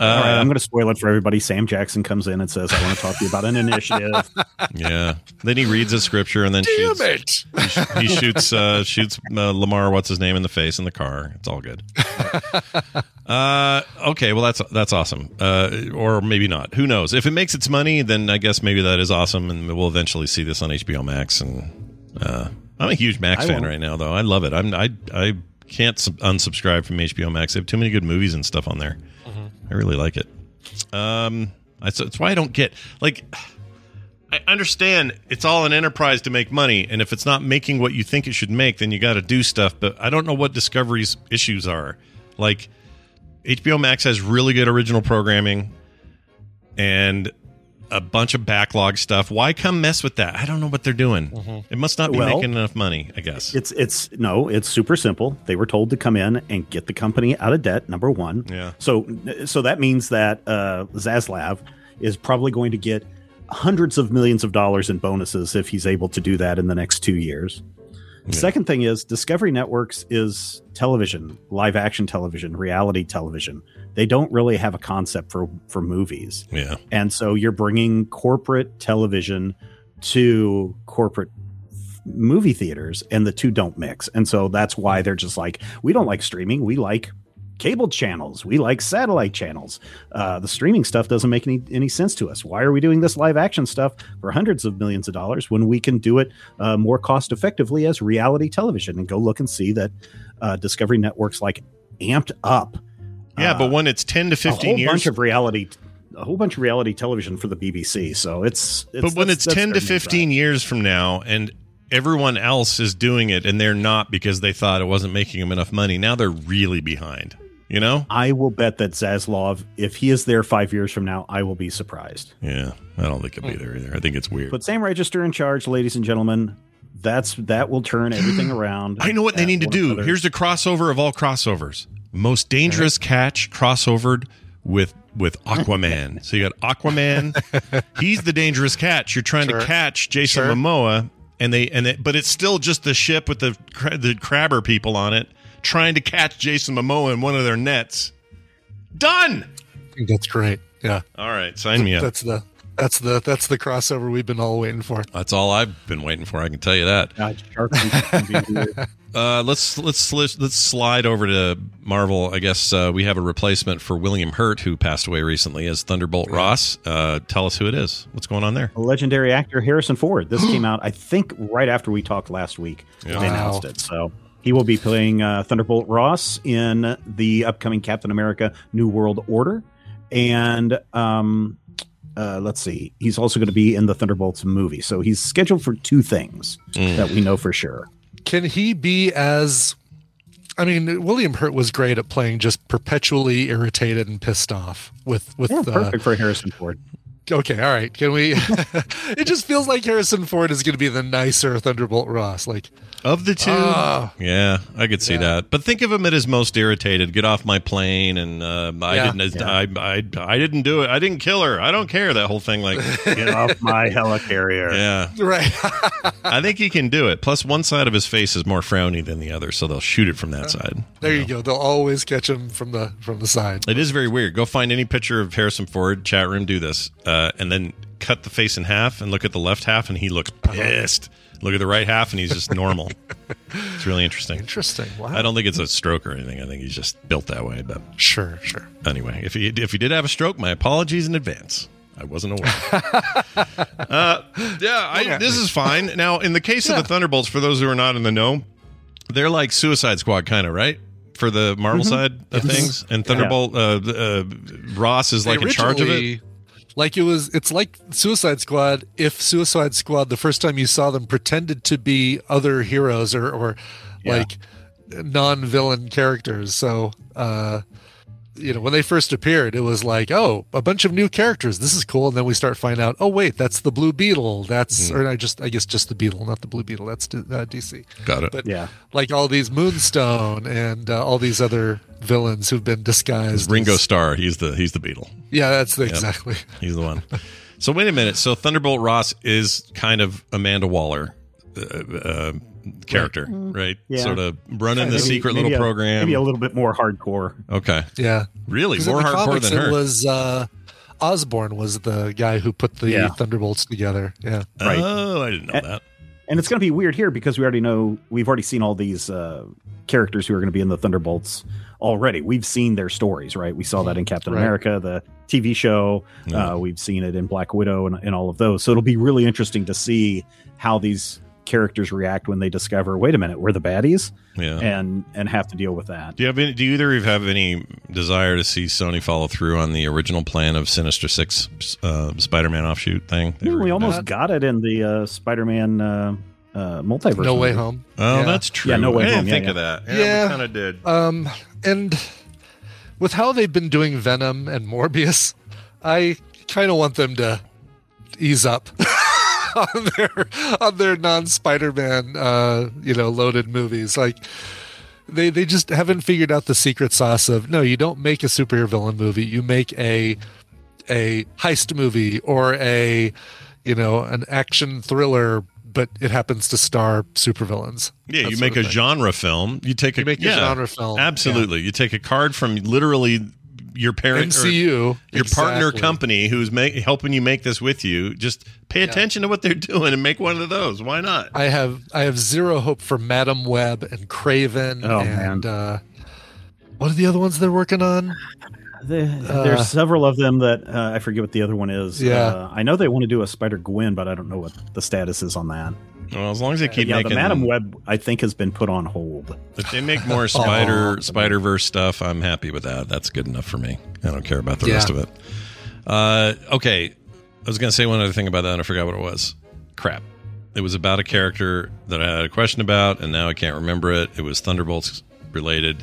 A: Uh,
L: All right, I'm going to spoil it for everybody. Sam Jackson comes in and says, "I want to talk to you about an initiative." [LAUGHS]
A: Yeah. Then he reads a scripture and then
B: Damn
A: shoots.
B: it!
A: He, sh- he shoots uh, shoots uh, Lamar. What's his name in the face in the car? It's all good. [LAUGHS] uh, okay, well that's that's awesome. Uh, or maybe not. Who knows? If it makes its money, then I guess maybe that is awesome, and we'll eventually see this on HBO Max. And uh, I'm a huge Max
L: I
A: fan
L: won't.
A: right now, though. I love it. I'm I I can't unsubscribe from HBO Max. They have too many good movies and stuff on there. I really like it. Um, that's, why I don't get like. I understand it's all an enterprise to make money, and if it's not making what you think it should make, then you got to do stuff. But I don't know what Discovery's issues are. Like HBO Max has really good original programming, and a bunch of backlog stuff. Why come mess with that? I don't know what they're doing.
B: Mm-hmm.
A: It must not be
L: Well-
A: making enough money, I guess.
L: It's it's no, it's super simple. They were told to come in and get the company out of debt. Number one.
A: Yeah.
L: So so that means that uh, Zaslav is probably going to get hundreds of millions of dollars in bonuses if he's able to do that in the next two years. The Second thing is Discovery Networks is television, live action television, reality television. They don't really have a concept for for movies.
A: Yeah.
L: And so you're bringing corporate television to corporate movie theaters and the two don't mix. And so that's why they're just like, we don't like streaming. We like cable channels. We like satellite channels. Uh, the streaming stuff doesn't make any, any sense to us. Why are we doing this live action stuff for hundreds of millions of dollars when we can do it uh, more cost effectively as reality television? And go look and see that uh, Discovery Network's like amped up
A: Yeah, but when it's 10 to 15
L: a whole
A: years
L: bunch of reality a whole bunch of reality television for the BBC. So it's, it's
A: but when it's 10 to 15 years from now and everyone else is doing it and they're not because they thought it wasn't making them enough money, now they're really behind. You know?
L: I will bet that Zaslav, if he is there five years from now, I will be surprised.
A: Yeah, I don't think he'll be there either. I think it's weird.
L: Put Sam Register in charge, ladies and gentlemen. That's that will turn [GASPS] everything around.
A: I know what they need to do.
L: Brothers.
A: Here's the crossover of all crossovers. Most dangerous catch crossovered with with Aquaman. [LAUGHS] so you got Aquaman. He's the dangerous catch. You're trying
B: Sure.
A: to catch Jason
B: Sure.
A: Momoa, and they and it, but it's still just the ship with the the crabber people on it trying to catch Jason Momoa in one of their nets. Done.
B: I think that's great. Yeah.
A: All right, sign me up.
B: That's the that's the that's the crossover we've been all waiting for.
A: That's all I've been waiting for. I can tell you that.
L: God, Shark Week can be weird. [LAUGHS]
A: Uh, let's let's let's let's slide over to Marvel. I guess uh, we have a replacement for William Hurt, who passed away recently, as Thunderbolt Ross. Uh, tell us who it is. What's going on there?
L: legendary actor Harrison Ford. This came out, I think, right after we talked last week.
A: Yeah.
L: They
B: Wow.
L: announced it. So he will be playing uh, Thunderbolt Ross in the upcoming Captain America New World Order. And um, uh, let's see, he's also going to be in the Thunderbolts movie. So he's scheduled for two things
A: Mm.
L: that we know for sure.
B: Can he be as I mean, William Hurt was great at playing just perpetually irritated and pissed off with with
L: Yeah,
B: uh,
L: perfect for Harrison Ford.
B: Okay, all right. Can we? [LAUGHS] it just feels like Harrison Ford is going to be the nicer Thunderbolt Ross. Like
A: Of the two,
B: Ah.
A: yeah, I could see that. But think of him at his most irritated. Get off my plane, and uh, I
B: Yeah.
A: didn't. I, I I didn't do it. I didn't kill her. I don't care. That whole thing, like, [LAUGHS]
L: Get off my helicarrier.
A: yeah.
B: right.
A: I think he can do it. Plus, one side of his face is more frowny than the other, so they'll shoot it from that side.
B: there you go. They'll always catch him from the from the side.
A: It is very weird. Go find any picture of Harrison Ford, chat room, do this, uh, and then cut the face in half and look at the left half, and he looks pissed. Look at the right half, and he's just normal. [LAUGHS] it's really interesting.
B: Interesting. Wow.
A: I don't think it's a stroke or anything. I think he's just built that way. But
B: Sure, sure.
A: anyway, if he if he did have a stroke, my apologies in advance. I wasn't aware. [LAUGHS] uh, yeah, I, this is fine. Now, in the case of the Thunderbolts, for those who are not in the know, they're like Suicide Squad, kind of right for the Marvel
B: Mhm.
A: side of
B: Yes.
A: things. And Thunderbolt uh, uh, Ross is
B: They
A: like in charge of it.
B: Like it was, it's like Suicide Squad. If Suicide Squad, the first time you saw them, pretended to be other heroes or, or like non-villain characters. So, uh, you know, when they first appeared, it was like, oh, a bunch of new characters. This is cool. And then we start finding out, oh wait, that's the Blue Beetle. That's
A: Hmm.
B: or I just, I guess, just the Beetle, not the Blue Beetle. That's D- uh, DC.
A: Got it.
B: But
L: Yeah.
B: like all these Moonstone and uh, all these other villains who've been disguised.
A: Ringo
B: as-
A: Starr, he's the he's the Beetle.
B: Yeah, that's the,
A: Yep.
B: exactly.
A: He's the one. So wait a minute. So Thunderbolt Ross is kind of Amanda Waller uh, uh, character, right?
L: Yeah.
A: Sort of running the
L: Maybe-
A: secret
L: maybe
A: little
L: a-
A: program.
L: Maybe a little bit more hardcore.
A: Okay.
B: Yeah.
A: Really?
B: 'Cause in
A: More
B: the
A: hardcore
B: comics,
A: than her.
B: It was uh, Osborn was the guy who put the
L: Yeah.
B: Thunderbolts together. Yeah.
L: Right.
A: Oh, I didn't know
L: And-
A: that.
L: And it's going to be weird here because we already know we've already seen all these uh, characters who are going to be in the Thunderbolts already. We've seen their stories, right? We saw that in Captain
B: Right.
L: America, the TV show.
A: Yeah.
L: Uh, we've seen it in Black Widow and, and all of those. So it'll be really interesting to see how these characters react when they discover, wait a minute, we're the baddies,
A: Yeah.
L: and and have to deal with that.
A: Do you have any, do either of you have any desire to see Sony follow through on the original plan of Sinister Six uh, Spider-Man offshoot thing?
L: Yeah, we
A: gonna-
L: almost got it in the uh, Spider-Man uh, uh, multiverse.
B: No Way. Home.
A: Oh,
B: Yeah.
A: that's true.
L: Yeah, No Way
A: I didn't
L: Home, yeah,
A: think
L: yeah.
A: of that. Yeah,
B: Yeah.
A: we kind of did.
B: Um, and with how they've been doing Venom and Morbius, I kind of want them to ease up [LAUGHS] [LAUGHS] on their on their non Spider-Man uh, you know loaded movies. Like they they just haven't figured out the secret sauce of no, you don't make a superhero villain movie. You make a a heist movie or a you know an action thriller but it happens to star supervillains.
A: Yeah, you make a
B: thing.
A: genre film. You take a
B: You make a
A: yeah,
B: genre film,
A: Absolutely. You take a card from literally your parent or
B: MCU,
A: your partner company who's make, helping you make this with you. Just pay attention to what they're [LAUGHS] doing and make one of those. Why not?
B: I have I have zero hope for Madame Web and Kraven
L: Oh,
B: and uh, what are the other ones they're working on?
L: The,
B: Uh,
L: there's several of them that uh, I forget what the other one is.
B: Yeah.
L: Uh, I know they want to do a Spider Gwen, but I don't know what the status is on that.
A: Well, as long as they keep
L: yeah,
A: making
L: the Madame Web, I think, has been put on hold.
A: If they make more [LAUGHS] Spider Spider Verse stuff, I'm happy with that. That's good enough for me. I don't care about the
B: Yeah.
A: rest of it. Uh, okay, I was going to say one other thing about that, and I forgot what it was. Crap. It was about a character that I had a question about, and now I can't remember it. It was Thunderbolts related.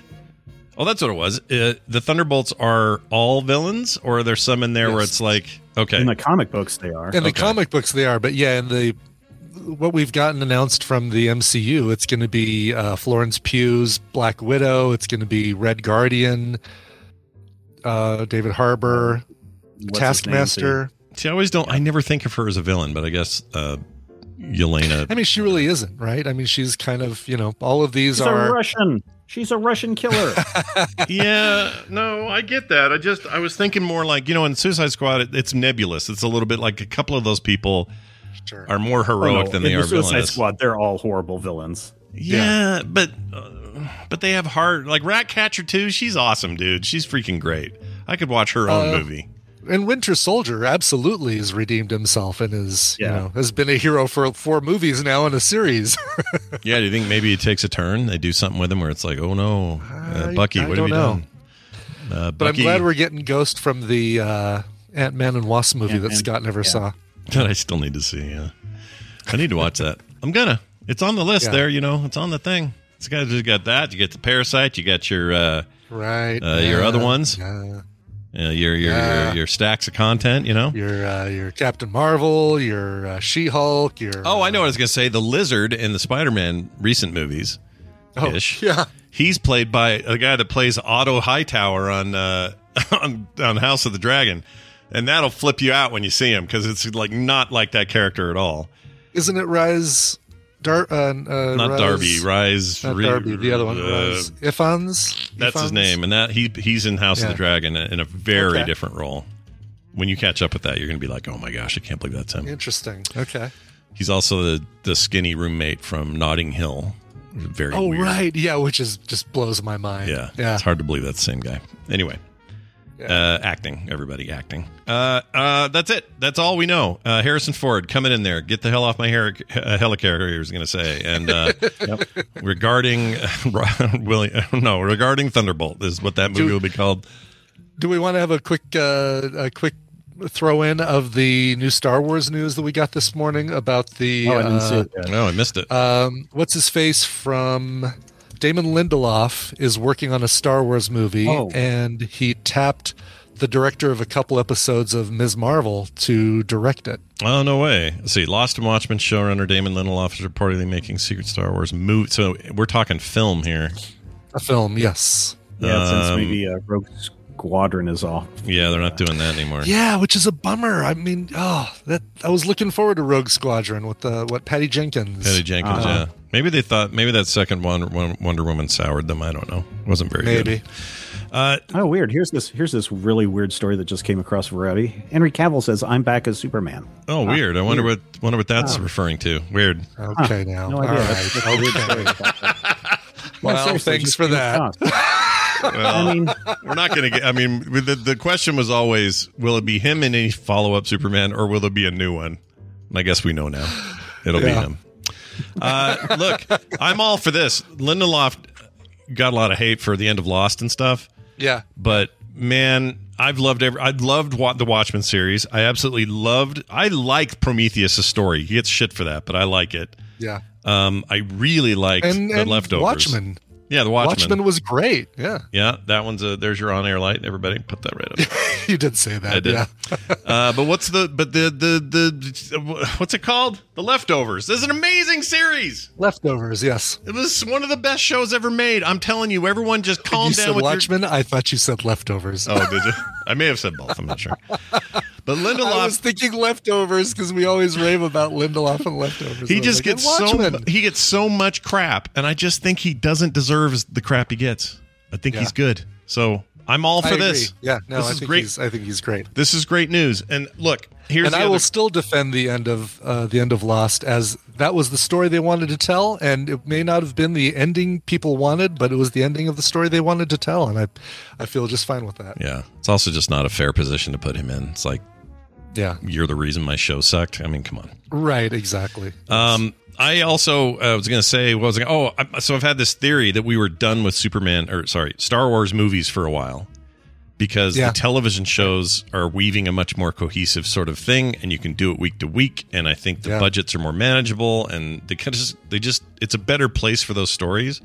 A: Oh, that's what it was. Uh, the Thunderbolts are all villains, or are there some in there where it's like, okay,
L: In the comic books, they are.
B: In the
A: Okay.
B: comic books, they are, but yeah, in the what we've gotten announced from the MCU, it's going to be uh, Florence Pugh's Black Widow. It's going to be Red Guardian, uh, David Harbour,
L: What's
B: Taskmaster.
A: see, I always don't. I never think of her as a villain, but I guess uh, Yelena.
B: I mean, she really isn't, right? I mean, she's kind of, you know, all of these
L: She's
B: are
L: a Russian. She's a Russian killer. [LAUGHS]
A: yeah, no, I get that. I just I was thinking more like you know in Suicide Squad it, it's nebulous. It's a little bit like a couple of those people
B: Sure.
A: are more
L: Oh,
A: heroic
L: no,
A: than they
L: in
A: are
L: the Suicide
A: villainous.
L: Squad, they're all horrible villains.
A: Yeah, but uh, but they have heart. Like Ratcatcher too. She's awesome, dude. She's freaking great. I could watch her own
B: Uh,
A: movie.
B: And Winter Soldier absolutely has redeemed himself and is, you know, has been a hero for four movies now in a series. [LAUGHS]
A: Yeah, do you think maybe it takes a turn? They do something with him where it's like, oh no, uh, Bucky,
B: I
A: what have you
B: don't know.
A: done? Uh,
B: but I'm glad we're getting Ghost from the uh, Ant Man and Wasp movie that
L: Ant-Man,
B: Scott never
L: yeah.
B: saw. [LAUGHS]
A: that I still need to see. Yeah, I need to watch that. I'm gonna. It's on the list
B: Yeah.
A: there. You know, it's on the thing. It's got you got that. You get the Parasite. You got your. uh
B: Right.
A: Uh, your other ones?
B: Yeah.
A: Uh, your your,
B: Yeah.
A: your your stacks of content, you know.
B: Your uh, your Captain Marvel, your uh, She Hulk, your
A: Oh, I know what I was gonna say. The lizard in the Spider-Man recent movies,
B: oh, [LAUGHS] yeah.
A: He's played by a guy that plays Otto Hightower on uh, [LAUGHS] on on House of the Dragon, and that'll flip you out when you see him because it's like not like that character at all.
B: Isn't it Rise? Dar- uh, uh,
A: Not
B: Rise-
A: Darby, Rise.
B: Not
A: Re-
B: Darby. The other one.
A: uh,
B: Ifans.
A: That's his name, and that he he's in House of the Dragon in a very
B: Okay.
A: different role. When you catch up with that, you're gonna be like, "Oh my gosh, I can't believe that's him."
B: Interesting. Okay.
A: He's also the the skinny roommate from Notting Hill. Very
B: Oh
A: weird.
B: right, yeah, which is just blows my mind.
A: Yeah,
B: yeah.
A: It's hard to believe that's the same guy. Anyway, uh, acting, everybody acting. Uh, uh, that's it. That's all we know. Uh, Harrison Ford coming in there. Get the hell off my hair, uh, helicarrier. I was going to say. And uh, [LAUGHS] regarding [LAUGHS] Willie, [LAUGHS] no, regarding Thunderbolt is what that movie
B: Do-
A: will be called.
B: Do we want to have a quick uh, a quick throw in of the new Star Wars news that we got this morning about the
L: Oh, I didn't
B: uh,
L: see it. yet.
A: No, I missed it.
B: um, what's his face from Damon Lindelof is working on a Star Wars movie,
L: Oh.
B: and he tapped the director of a couple episodes of Ms. Marvel to direct it.
A: Oh no way! Let's see, Lost and Watchmen showrunner Damon Lindelof is reportedly making secret Star Wars movie. So we're talking film here.
B: A film, yes.
L: Yeah, since
A: Um,
L: maybe uh, Rogue Squadron is off.
A: Yeah, they're not doing that anymore.
B: Yeah, which is a bummer. I mean, oh, that I was looking forward to Rogue Squadron with the what Patty Jenkins.
A: Patty Jenkins,
B: Uh,
A: yeah. Maybe they thought maybe that second Wonder, Wonder Woman soured them. I don't know. It Wasn't very good.
B: Maybe.
A: good. Uh,
L: Oh, weird. Here's this. Here's this really weird story that just came across Variety. Henry Cavill says, "I'm back as Superman."
A: oh, weird. I wonder
L: weird.
A: what wonder what that's
L: Oh.
A: referring to. Weird.
B: Okay, now.
L: No idea.
B: right.
L: That's just a weird
B: Okay.
L: story [LAUGHS] about that.
B: Well,
L: No,
B: thanks for that.
A: Well,
L: I mean,
A: we're not going to get. I mean, the the question was always, will it be him in any follow up Superman, or will there be a new one? And I guess we know now. It'll be him. Uh, look, I'm all for this. Lindelof got a lot of hate for the end of Lost and stuff.
B: Yeah.
A: but man i've loved every i loved wa- the watchmen series i absolutely loved i like prometheus' story he gets shit for that but i like it
B: Yeah.
A: um i really liked
B: And,
A: the
B: and
A: leftovers
B: Watchmen.
A: Yeah, the Watchmen.
B: Watchmen was great. Yeah,
A: Yeah, that one's a. There's your on-air light. Everybody, put that right up. [LAUGHS]
B: you did say that.
A: I did.
B: Yeah. [LAUGHS]
A: uh, but what's the? But the the the what's it called? The Leftovers. This is an amazing series.
B: Leftovers. Yes.
A: It was one of the best shows ever made. I'm telling you, everyone just calm
B: you
A: down
B: said
A: with your
B: Watchmen. I thought you said leftovers.
A: Oh, did you? [LAUGHS] I may have said both. I'm not sure. But Lindelof. [LAUGHS]
B: I was thinking leftovers because we always rave about Lindelof and leftovers.
A: he just
B: like,
A: gets so
B: Watchmen."
A: he gets so much crap, and I just think he doesn't deserve the crap he gets. I think
B: Yeah.
A: he's good. So I'm all for this.
B: Yeah, no,
A: this
B: I
A: is
B: think
A: great.
B: he's. I think he's great.
A: This is great news. And look, here's
B: and I
A: other-
B: will still defend the end of uh, the end of Lost as that was the story they wanted to tell, and it may not have been the ending people wanted, but it was the ending of the story they wanted to tell, and I, I feel just fine with that.
A: Yeah, it's also just not a fair position to put him in. It's like,
B: Yeah,
A: you're the reason my show sucked. I mean, come on.
B: right, exactly.
A: Um, I also uh, was going to say, what was I, oh, I, so I've had this theory that we were done with Superman or sorry, Star Wars movies for a while because
B: Yeah.
A: the television shows are weaving a much more cohesive sort of thing, and you can do it week to week. And I think the
B: Yeah.
A: budgets are more manageable, and they kind of just they just it's a better place for those stories.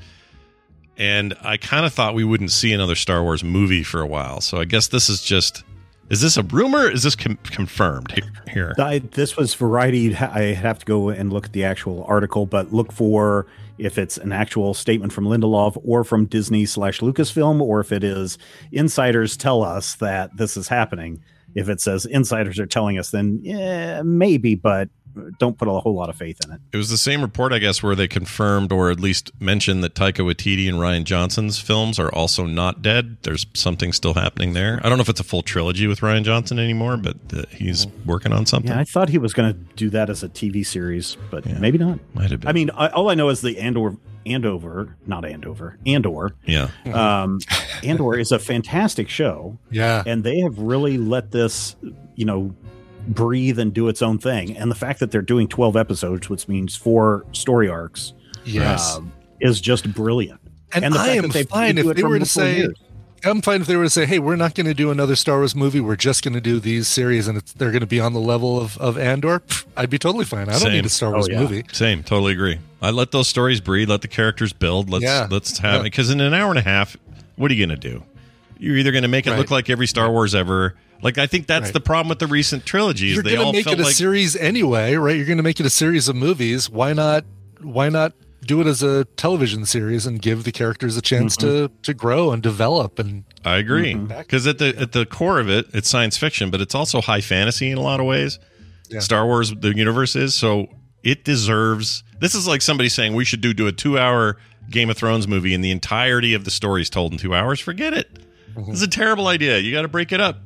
A: And I kind of thought we wouldn't see another Star Wars movie for a while, so I guess this is just. Is this a rumor? Is this com- confirmed here?
L: I, this was Variety. I have to go and look at the actual article, but look for if it's an actual statement from Lindelof or from Disney slash Lucasfilm, or if it is insiders tell us that this is happening. If it says insiders are telling us, then yeah, maybe, but don't put a whole lot of faith in it.
A: It was the same report, I guess, where they confirmed or at least mentioned that Taika Waititi and Rian Johnson's films are also not dead. There's something still happening there. I don't know if it's a full trilogy with Rian Johnson anymore, but uh, he's working on something.
L: Yeah, I thought he was going to do that as a TV series, but maybe not.
A: Might have been.
L: I mean, I, all I know is the Andor, Andover, not Andover, Andor.
A: Yeah.
L: Um, Andor is a fantastic show.
B: Yeah.
L: And they have really let this, you know, breathe and do its own thing. And the fact that they're doing 12 episodes, which means four story arcs,
B: Yes.
L: um, is just brilliant.
B: And,
L: the
B: I
L: fact
B: am
L: that they-
B: fine if they were to say,
L: years.
B: I'm fine if they were to say, hey, we're not going to do another Star Wars movie. We're just going to do these series and it's, they're going to be on the level of, of Andor. Pff, I'd be totally fine. I don't
A: Same.
B: need a Star Wars
A: Oh, yeah.
B: movie.
A: Same, totally agree. I let those stories breathe, let the characters build. Let's
B: Yeah.
A: let's have
B: Yeah.
A: it because in an hour and a half, what are you going to do? You're either going to make it
B: Right.
A: look like every Star Wars ever. Like I think that's
B: Right.
A: the problem with the recent trilogies.
B: You're
A: they
B: going to
A: all
B: make it a
A: like
B: series anyway, right? You're going to make it a series of movies. Why not? Why not do it as a television series and give the characters a chance to mm-hmm. to grow and develop? And
A: I agree because at the at the core of it, it's science fiction, but it's also high fantasy in a lot of ways.
B: Yeah.
A: Star Wars, the universe is so it deserves. This is like somebody saying we should do do a two hour Game of Thrones movie and the entirety of the story is told in two hours. Forget it.
B: Mm-hmm.
A: This is a terrible idea. You got to break it up.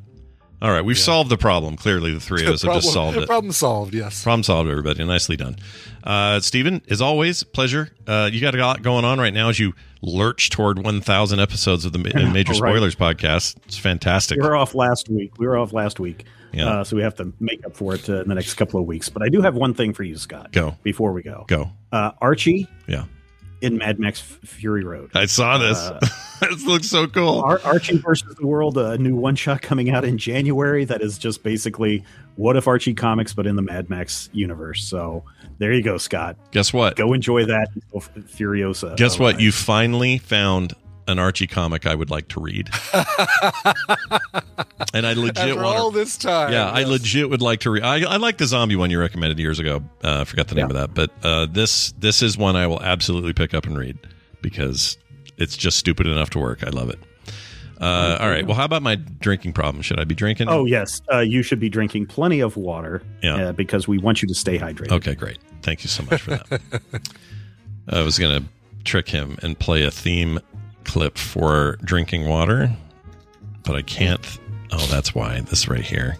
A: All right, we've solved the problem. Clearly, the three of us have just solved it.
B: Problem solved. Yes.
A: Problem solved, everybody. Nicely done. Uh, Stephen, as always, pleasure. Uh, you got a lot going on right now as you lurch toward 1,000 episodes of the Ma- [LAUGHS] Major
L: Right.
A: Spoilers podcast. It's fantastic.
L: We were off last week. We were off last week.
A: Yeah.
L: Uh, so we have to make up for it uh, in the next couple of weeks. But I do have one thing for you, Scott.
A: Go.
L: Before we go.
A: Go.
L: Uh, Archie
A: Yeah.
L: In Mad Max Fury Road.
A: I saw this.
L: Uh, [LAUGHS]
A: this looks so cool.
L: Ar- Archie versus the World, a new one shot coming out in January. That is just basically what if Archie comics, but in the Mad Max universe. So there you go, Scott.
A: Guess what?
L: Go enjoy that. Furiosa.
A: Guess what? You finally found an Archie comic I would like to read. [LAUGHS] and I legit
B: After
A: want
B: all this time.
A: Yeah, I legit would like to read. I, I like the zombie one you recommended years ago. Uh, I forgot the name of that, but uh, this this is one I will absolutely pick up and read because it's just stupid enough to work. I love it. Uh, all right. Well, how about my drinking problem? Should I be drinking?
L: Oh yes, uh, you should be drinking plenty of water.
A: Yeah.
L: uh, because we want you to stay hydrated.
A: Okay, great. Thank you so much for that. [LAUGHS] I was going to trick him and play a theme clip for drinking water, but I can't. Oh, that's why. This right here.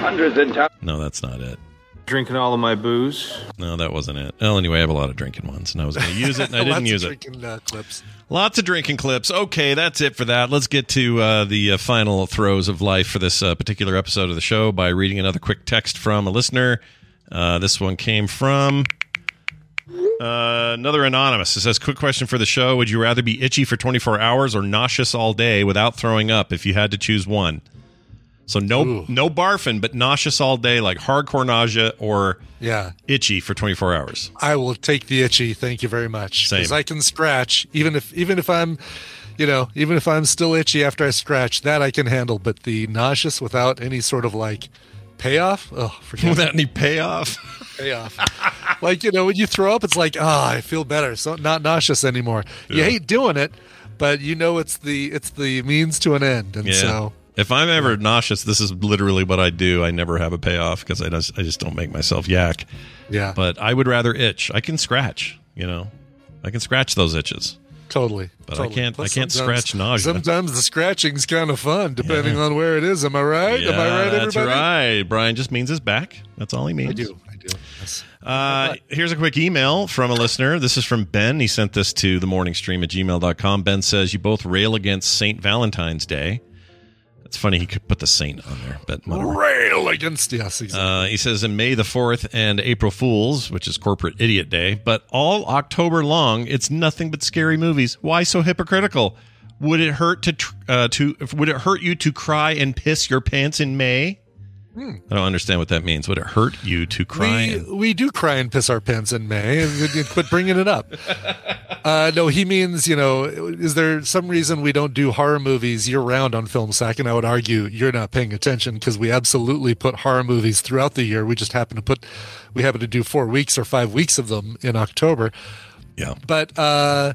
F: Hundreds and thousands.
A: No, that's not it.
M: Drinking all of my booze.
A: No, that wasn't it. Well, anyway, I have a lot of drinking ones, and I was going to use it, and I [LAUGHS] didn't use it.
B: drinking, uh, clips.
A: Lots of drinking clips. Okay, that's it for that. Let's get to uh, the uh, final throes of life for this uh, particular episode of the show by reading another quick text from a listener. Uh, this one came from uh, another anonymous. It says, "Quick question for the show: Would you rather be itchy for 24 hours or nauseous all day without throwing up? If you had to choose one." So no no barfing, but nauseous all day, like hardcore nausea or
B: Yeah.
A: itchy for 24 hours.
B: I will take the itchy. Thank you very much. Because I can scratch, even if even if I'm, you know, even if I'm still itchy after I scratch, that I can handle. But the nauseous without any sort of like payoff, oh, forget [LAUGHS]
A: Without
B: it.
A: any payoff. [LAUGHS]
B: payoff. [LAUGHS] like you know, when you throw up, it's like, ah, I feel better. So not nauseous anymore. You hate doing it, but you know it's the it's the means to an end, and
A: Yeah.
B: so
A: if I'm ever nauseous, this is literally what I do. I never have a payoff because I just I just don't make myself yak.
B: Yeah.
A: But I would rather itch. I can scratch. You know, I can scratch those itches.
B: totally.
A: But I can't- I can't scratch nausea.
B: Sometimes the scratching's kind of fun, depending on where it is. Am I right? Am I right,
A: that's right. Brian just means his back. That's all he means.
B: I do.
A: Uh, here's a quick email from a listener. This is from Ben. He sent this to the morning stream at gmail.com. Ben says, You both rail against St. Valentine's Day. It's funny he could put the saint on there, but whatever.
B: Rail against yes. Exactly.
A: Uh, he says in May the 4th and April Fools, which is Corporate Idiot Day, but all October long, it's nothing but scary movies. Why so hypocritical? Would it hurt to tr- uh, to would it hurt you to cry and piss your pants in May?
B: Hmm.
A: I don't understand what that means. Would it hurt you to cry?
B: we
A: and-
B: we do cry and piss our pants in May. and Quit bringing it up. [LAUGHS] Uh, no, he means you know. Is there some reason we don't do horror movies year round on Film Sack? And I would argue you're not paying attention because we absolutely put horror movies throughout the year. We just happen to put we happen to do four weeks or five weeks of them in October.
A: Yeah.
B: But uh,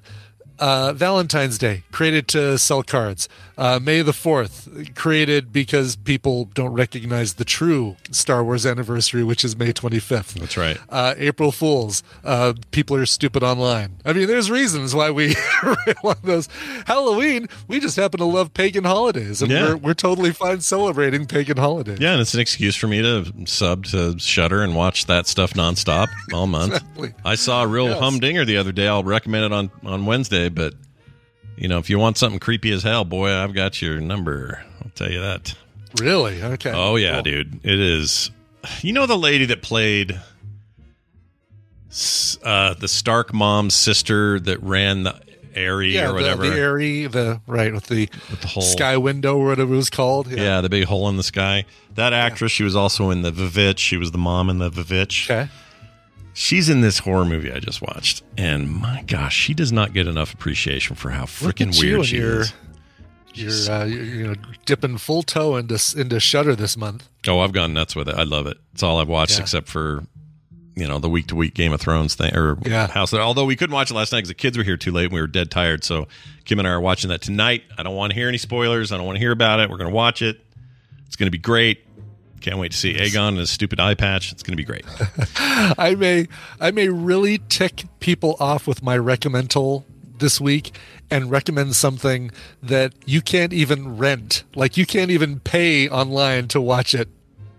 B: uh, Valentine's Day created to sell cards. Uh, May the Fourth created because people don't recognize the true Star Wars anniversary, which is May twenty fifth.
A: That's right.
B: Uh, April Fools. Uh, people are stupid online. I mean, there's reasons why we [LAUGHS] on those. Halloween, we just happen to love pagan holidays, and
A: Yeah.
B: we're, we're totally fine celebrating pagan holidays.
A: Yeah, and it's an excuse for me to sub to Shudder and watch that stuff nonstop all month. [LAUGHS]
B: Exactly.
A: I saw a real
B: Yes.
A: humdinger the other day. I'll recommend it on on Wednesday, but you know, if you want something creepy as hell, boy, I've got your number. I'll tell you that.
B: Really? Okay.
A: Oh yeah,
B: Cool.
A: dude. It is. You know the lady that played uh, the Stark mom's sister that ran the Eyrie
B: Yeah,
A: or whatever.
B: The, the Eyrie, the right with the, with
A: the whole-
B: sky window or whatever it was called.
A: yeah. the big hole in the sky. That actress, she was also in the VVitch. She was the mom in the VVitch.
B: Okay.
A: She's in this horror movie I just watched, and my gosh, she does not get enough appreciation for how freaking weird she
B: your-
A: is.
B: You're, uh, you're you know dipping full toe into into Shudder this month.
A: Oh, I've gone nuts with it. I love it. It's all I've watched
B: Yeah.
A: except for you know the week to week Game of Thrones thing or
B: Yeah.
A: House. Although we couldn't watch it last night because the kids were here too late and we were dead tired. So Kim and I are watching that tonight. I don't want to hear any spoilers. I don't want to hear about it. We're going to watch it. It's going to be great. Can't wait to see Aegon and his stupid eye patch. It's going to be great. [LAUGHS]
B: I may I may really tick people off with my recommendal this week and recommend something that you can't even rent. Like you can't even pay online to watch it.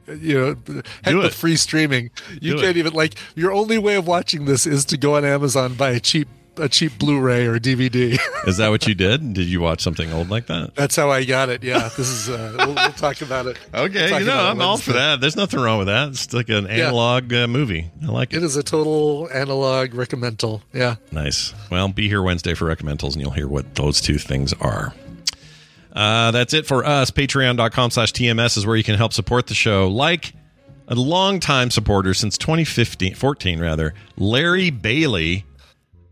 B: You know, heck with
A: it.
B: free streaming. You
A: Do
B: can't even like your only way of watching this is to go on Amazon buy a cheap a cheap Blu-ray or DVD. [LAUGHS]
A: Is that what you did? Did you watch something old like that?
B: That's how I got it. Yeah, this is. Uh, we'll, we'll talk about it. [LAUGHS]
A: Okay,
B: We'll
A: you know, I'm all for that. There's nothing wrong with that. It's like an
B: Yeah.
A: analog uh, movie. I like it.
B: It is a total analog recommendal. Yeah.
A: Nice. Well, be here Wednesday for recommendals, and you'll hear what those two things are. Uh, that's it for us. Patreon.com slash TMS is where you can help support the show. Like a longtime supporter since 2015, 14 rather, Larry Bailey.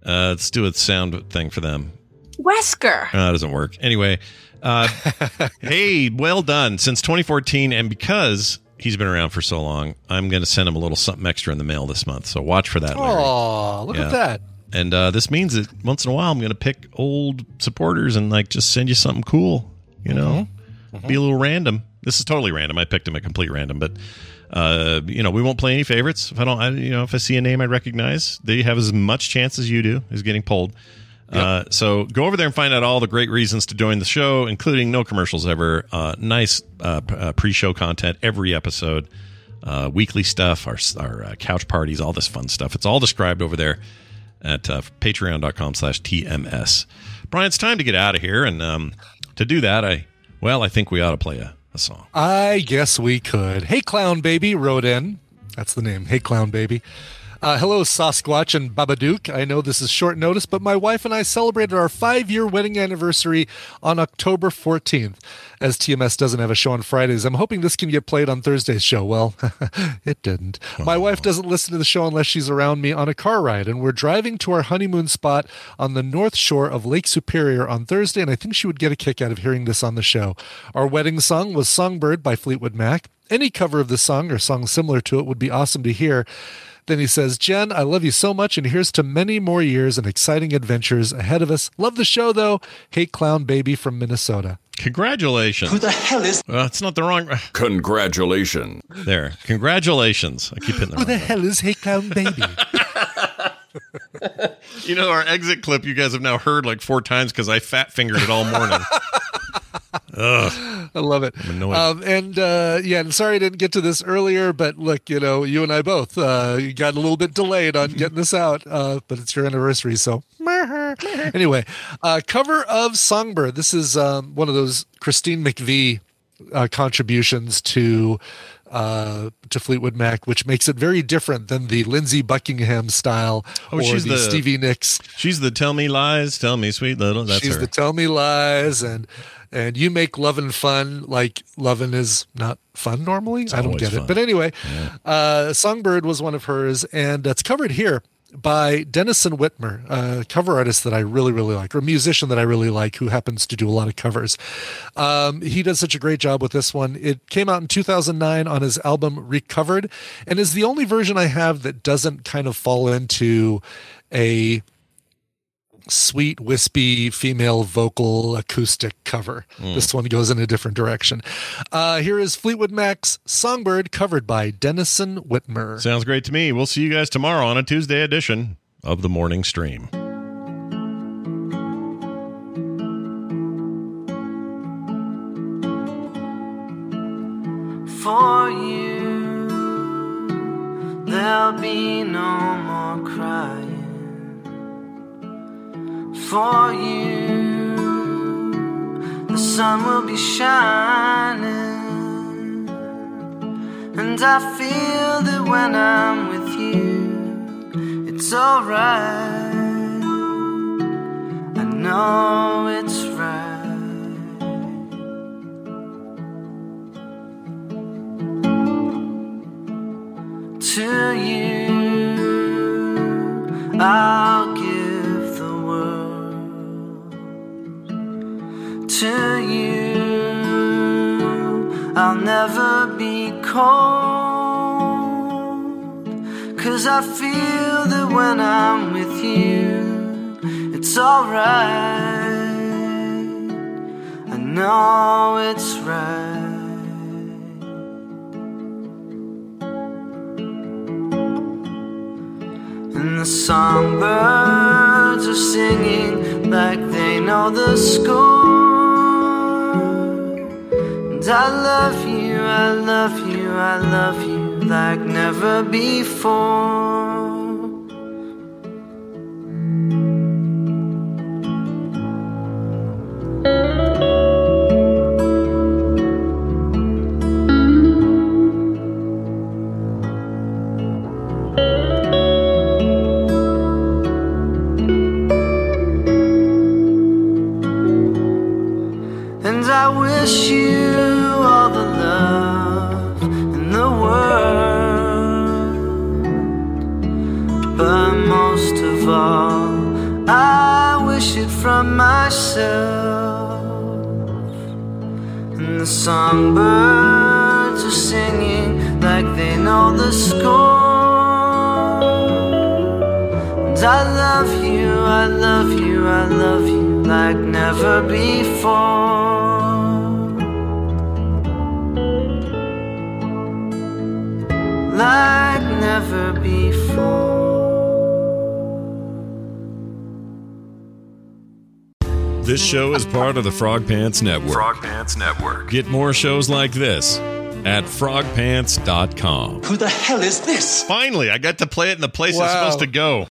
A: Uh, let's do a sound thing for them.
N: Wesker.
A: Uh, that doesn't work. Anyway, uh, [LAUGHS] hey, well done. Since 2014, and because he's been around for so long, I'm going to send him a little something extra in the mail this month. So watch for that,
B: Oh, look
A: Yeah.
B: at that.
A: And uh, this means that once in a while, I'm going to pick old supporters and like just send you something cool. You know, be a little random. This is totally random. I picked him at complete random, but uh, you know, we won't play any favorites. If I don't, I, you know, if I see a name I recognize, they have as much chance as you do is getting pulled. Uh, so go over there and find out all the great reasons to join the show, including no commercials ever, uh, nice uh, uh, pre-show content every episode, uh, weekly stuff, our our uh, couch parties, all this fun stuff. It's all described over there at uh, patreon.com slash tms. Brian, it's time to get out of here, and um, to do that, I well, I think we ought to play a, a song.
B: I guess we could. Hey Clown Baby wrote in. That's the name. Hey Clown Baby. Uh, hello, Sasquatch and Babadook. I know this is short notice, but my wife and I celebrated our five year wedding anniversary on October 14th. As TMS doesn't have a show on Fridays, I'm hoping this can get played on Thursday's show. Well, [LAUGHS] it didn't. My wife doesn't listen to the show unless she's around me on a car ride, and we're driving to our honeymoon spot on the north shore of Lake Superior on Thursday, and I think she would get a kick out of hearing this on the show. Our wedding song was Songbird by Fleetwood Mac. Any cover of the song or song similar to it would be awesome to hear. Then he says, Jen, I love you so much, and here's to many more years and exciting adventures ahead of us. Love the show, though. Hate Clown Baby from Minnesota.
A: Congratulations.
O: Who the hell is?
A: Well, it's not the wrong. [SIGHS]
O: Congratulations.
A: There. Congratulations. I keep hitting the wrong.
B: Who the
A: wrong
B: hell is Hate Clown Baby? [LAUGHS]
A: You know, our exit clip you guys have now heard like four times because I fat fingered it all morning. [LAUGHS] Ugh.
B: I love it.
A: I'm annoyed.
B: Um, and uh, yeah, and sorry I didn't get to this earlier, but look, you know, you and I both uh, got a little bit delayed on getting this out, uh, but it's your anniversary, so [LAUGHS] anyway, uh, cover of Songbird. This is um, one of those Christine McVie uh, contributions to uh, to Fleetwood Mac, which makes it very different than the Lindsey Buckingham style
A: Oh,
B: or
A: she's
B: the,
A: the-
B: Stevie Nicks.
A: She's the tell me lies, tell me sweet little. That's
B: She's
A: her.
B: the tell me lies and and you make lovin' fun like loving is not fun normally. I don't get
A: fun.
B: it. But anyway, uh, Songbird was one of hers, and that's covered here by Denison Witmer, a cover artist that I really, really like, or a musician that I really like who happens to do a lot of covers. Um, he does such a great job with this one. It came out in 2009 on his album Recovered, and is the only version I have that doesn't kind of fall into a sweet, wispy female vocal acoustic cover.
A: Mm.
B: This one goes in a different direction. Uh, here is Fleetwood Mac's Songbird, covered by Denison Witmer.
A: Sounds great to me. We'll see you guys tomorrow on a Tuesday edition of the morning stream.
P: For you, there'll be no more crying. For you, the sun will be shining. And I feel that when I'm with you, it's alright. I know it's right. to you. I'll cold. Cause I feel that when I'm with you, it's alright. I know it's right. And the songbirds are singing like they know the score. And I love you, I love you, I love you like never before.
E: Of the Frog Pants Network.
Q: Frog Pants Network.
E: Get more shows like this at frogpants.com.
Q: Who the hell is this?
A: Finally, I got to play it in the place it's
B: Wow.
A: supposed to go.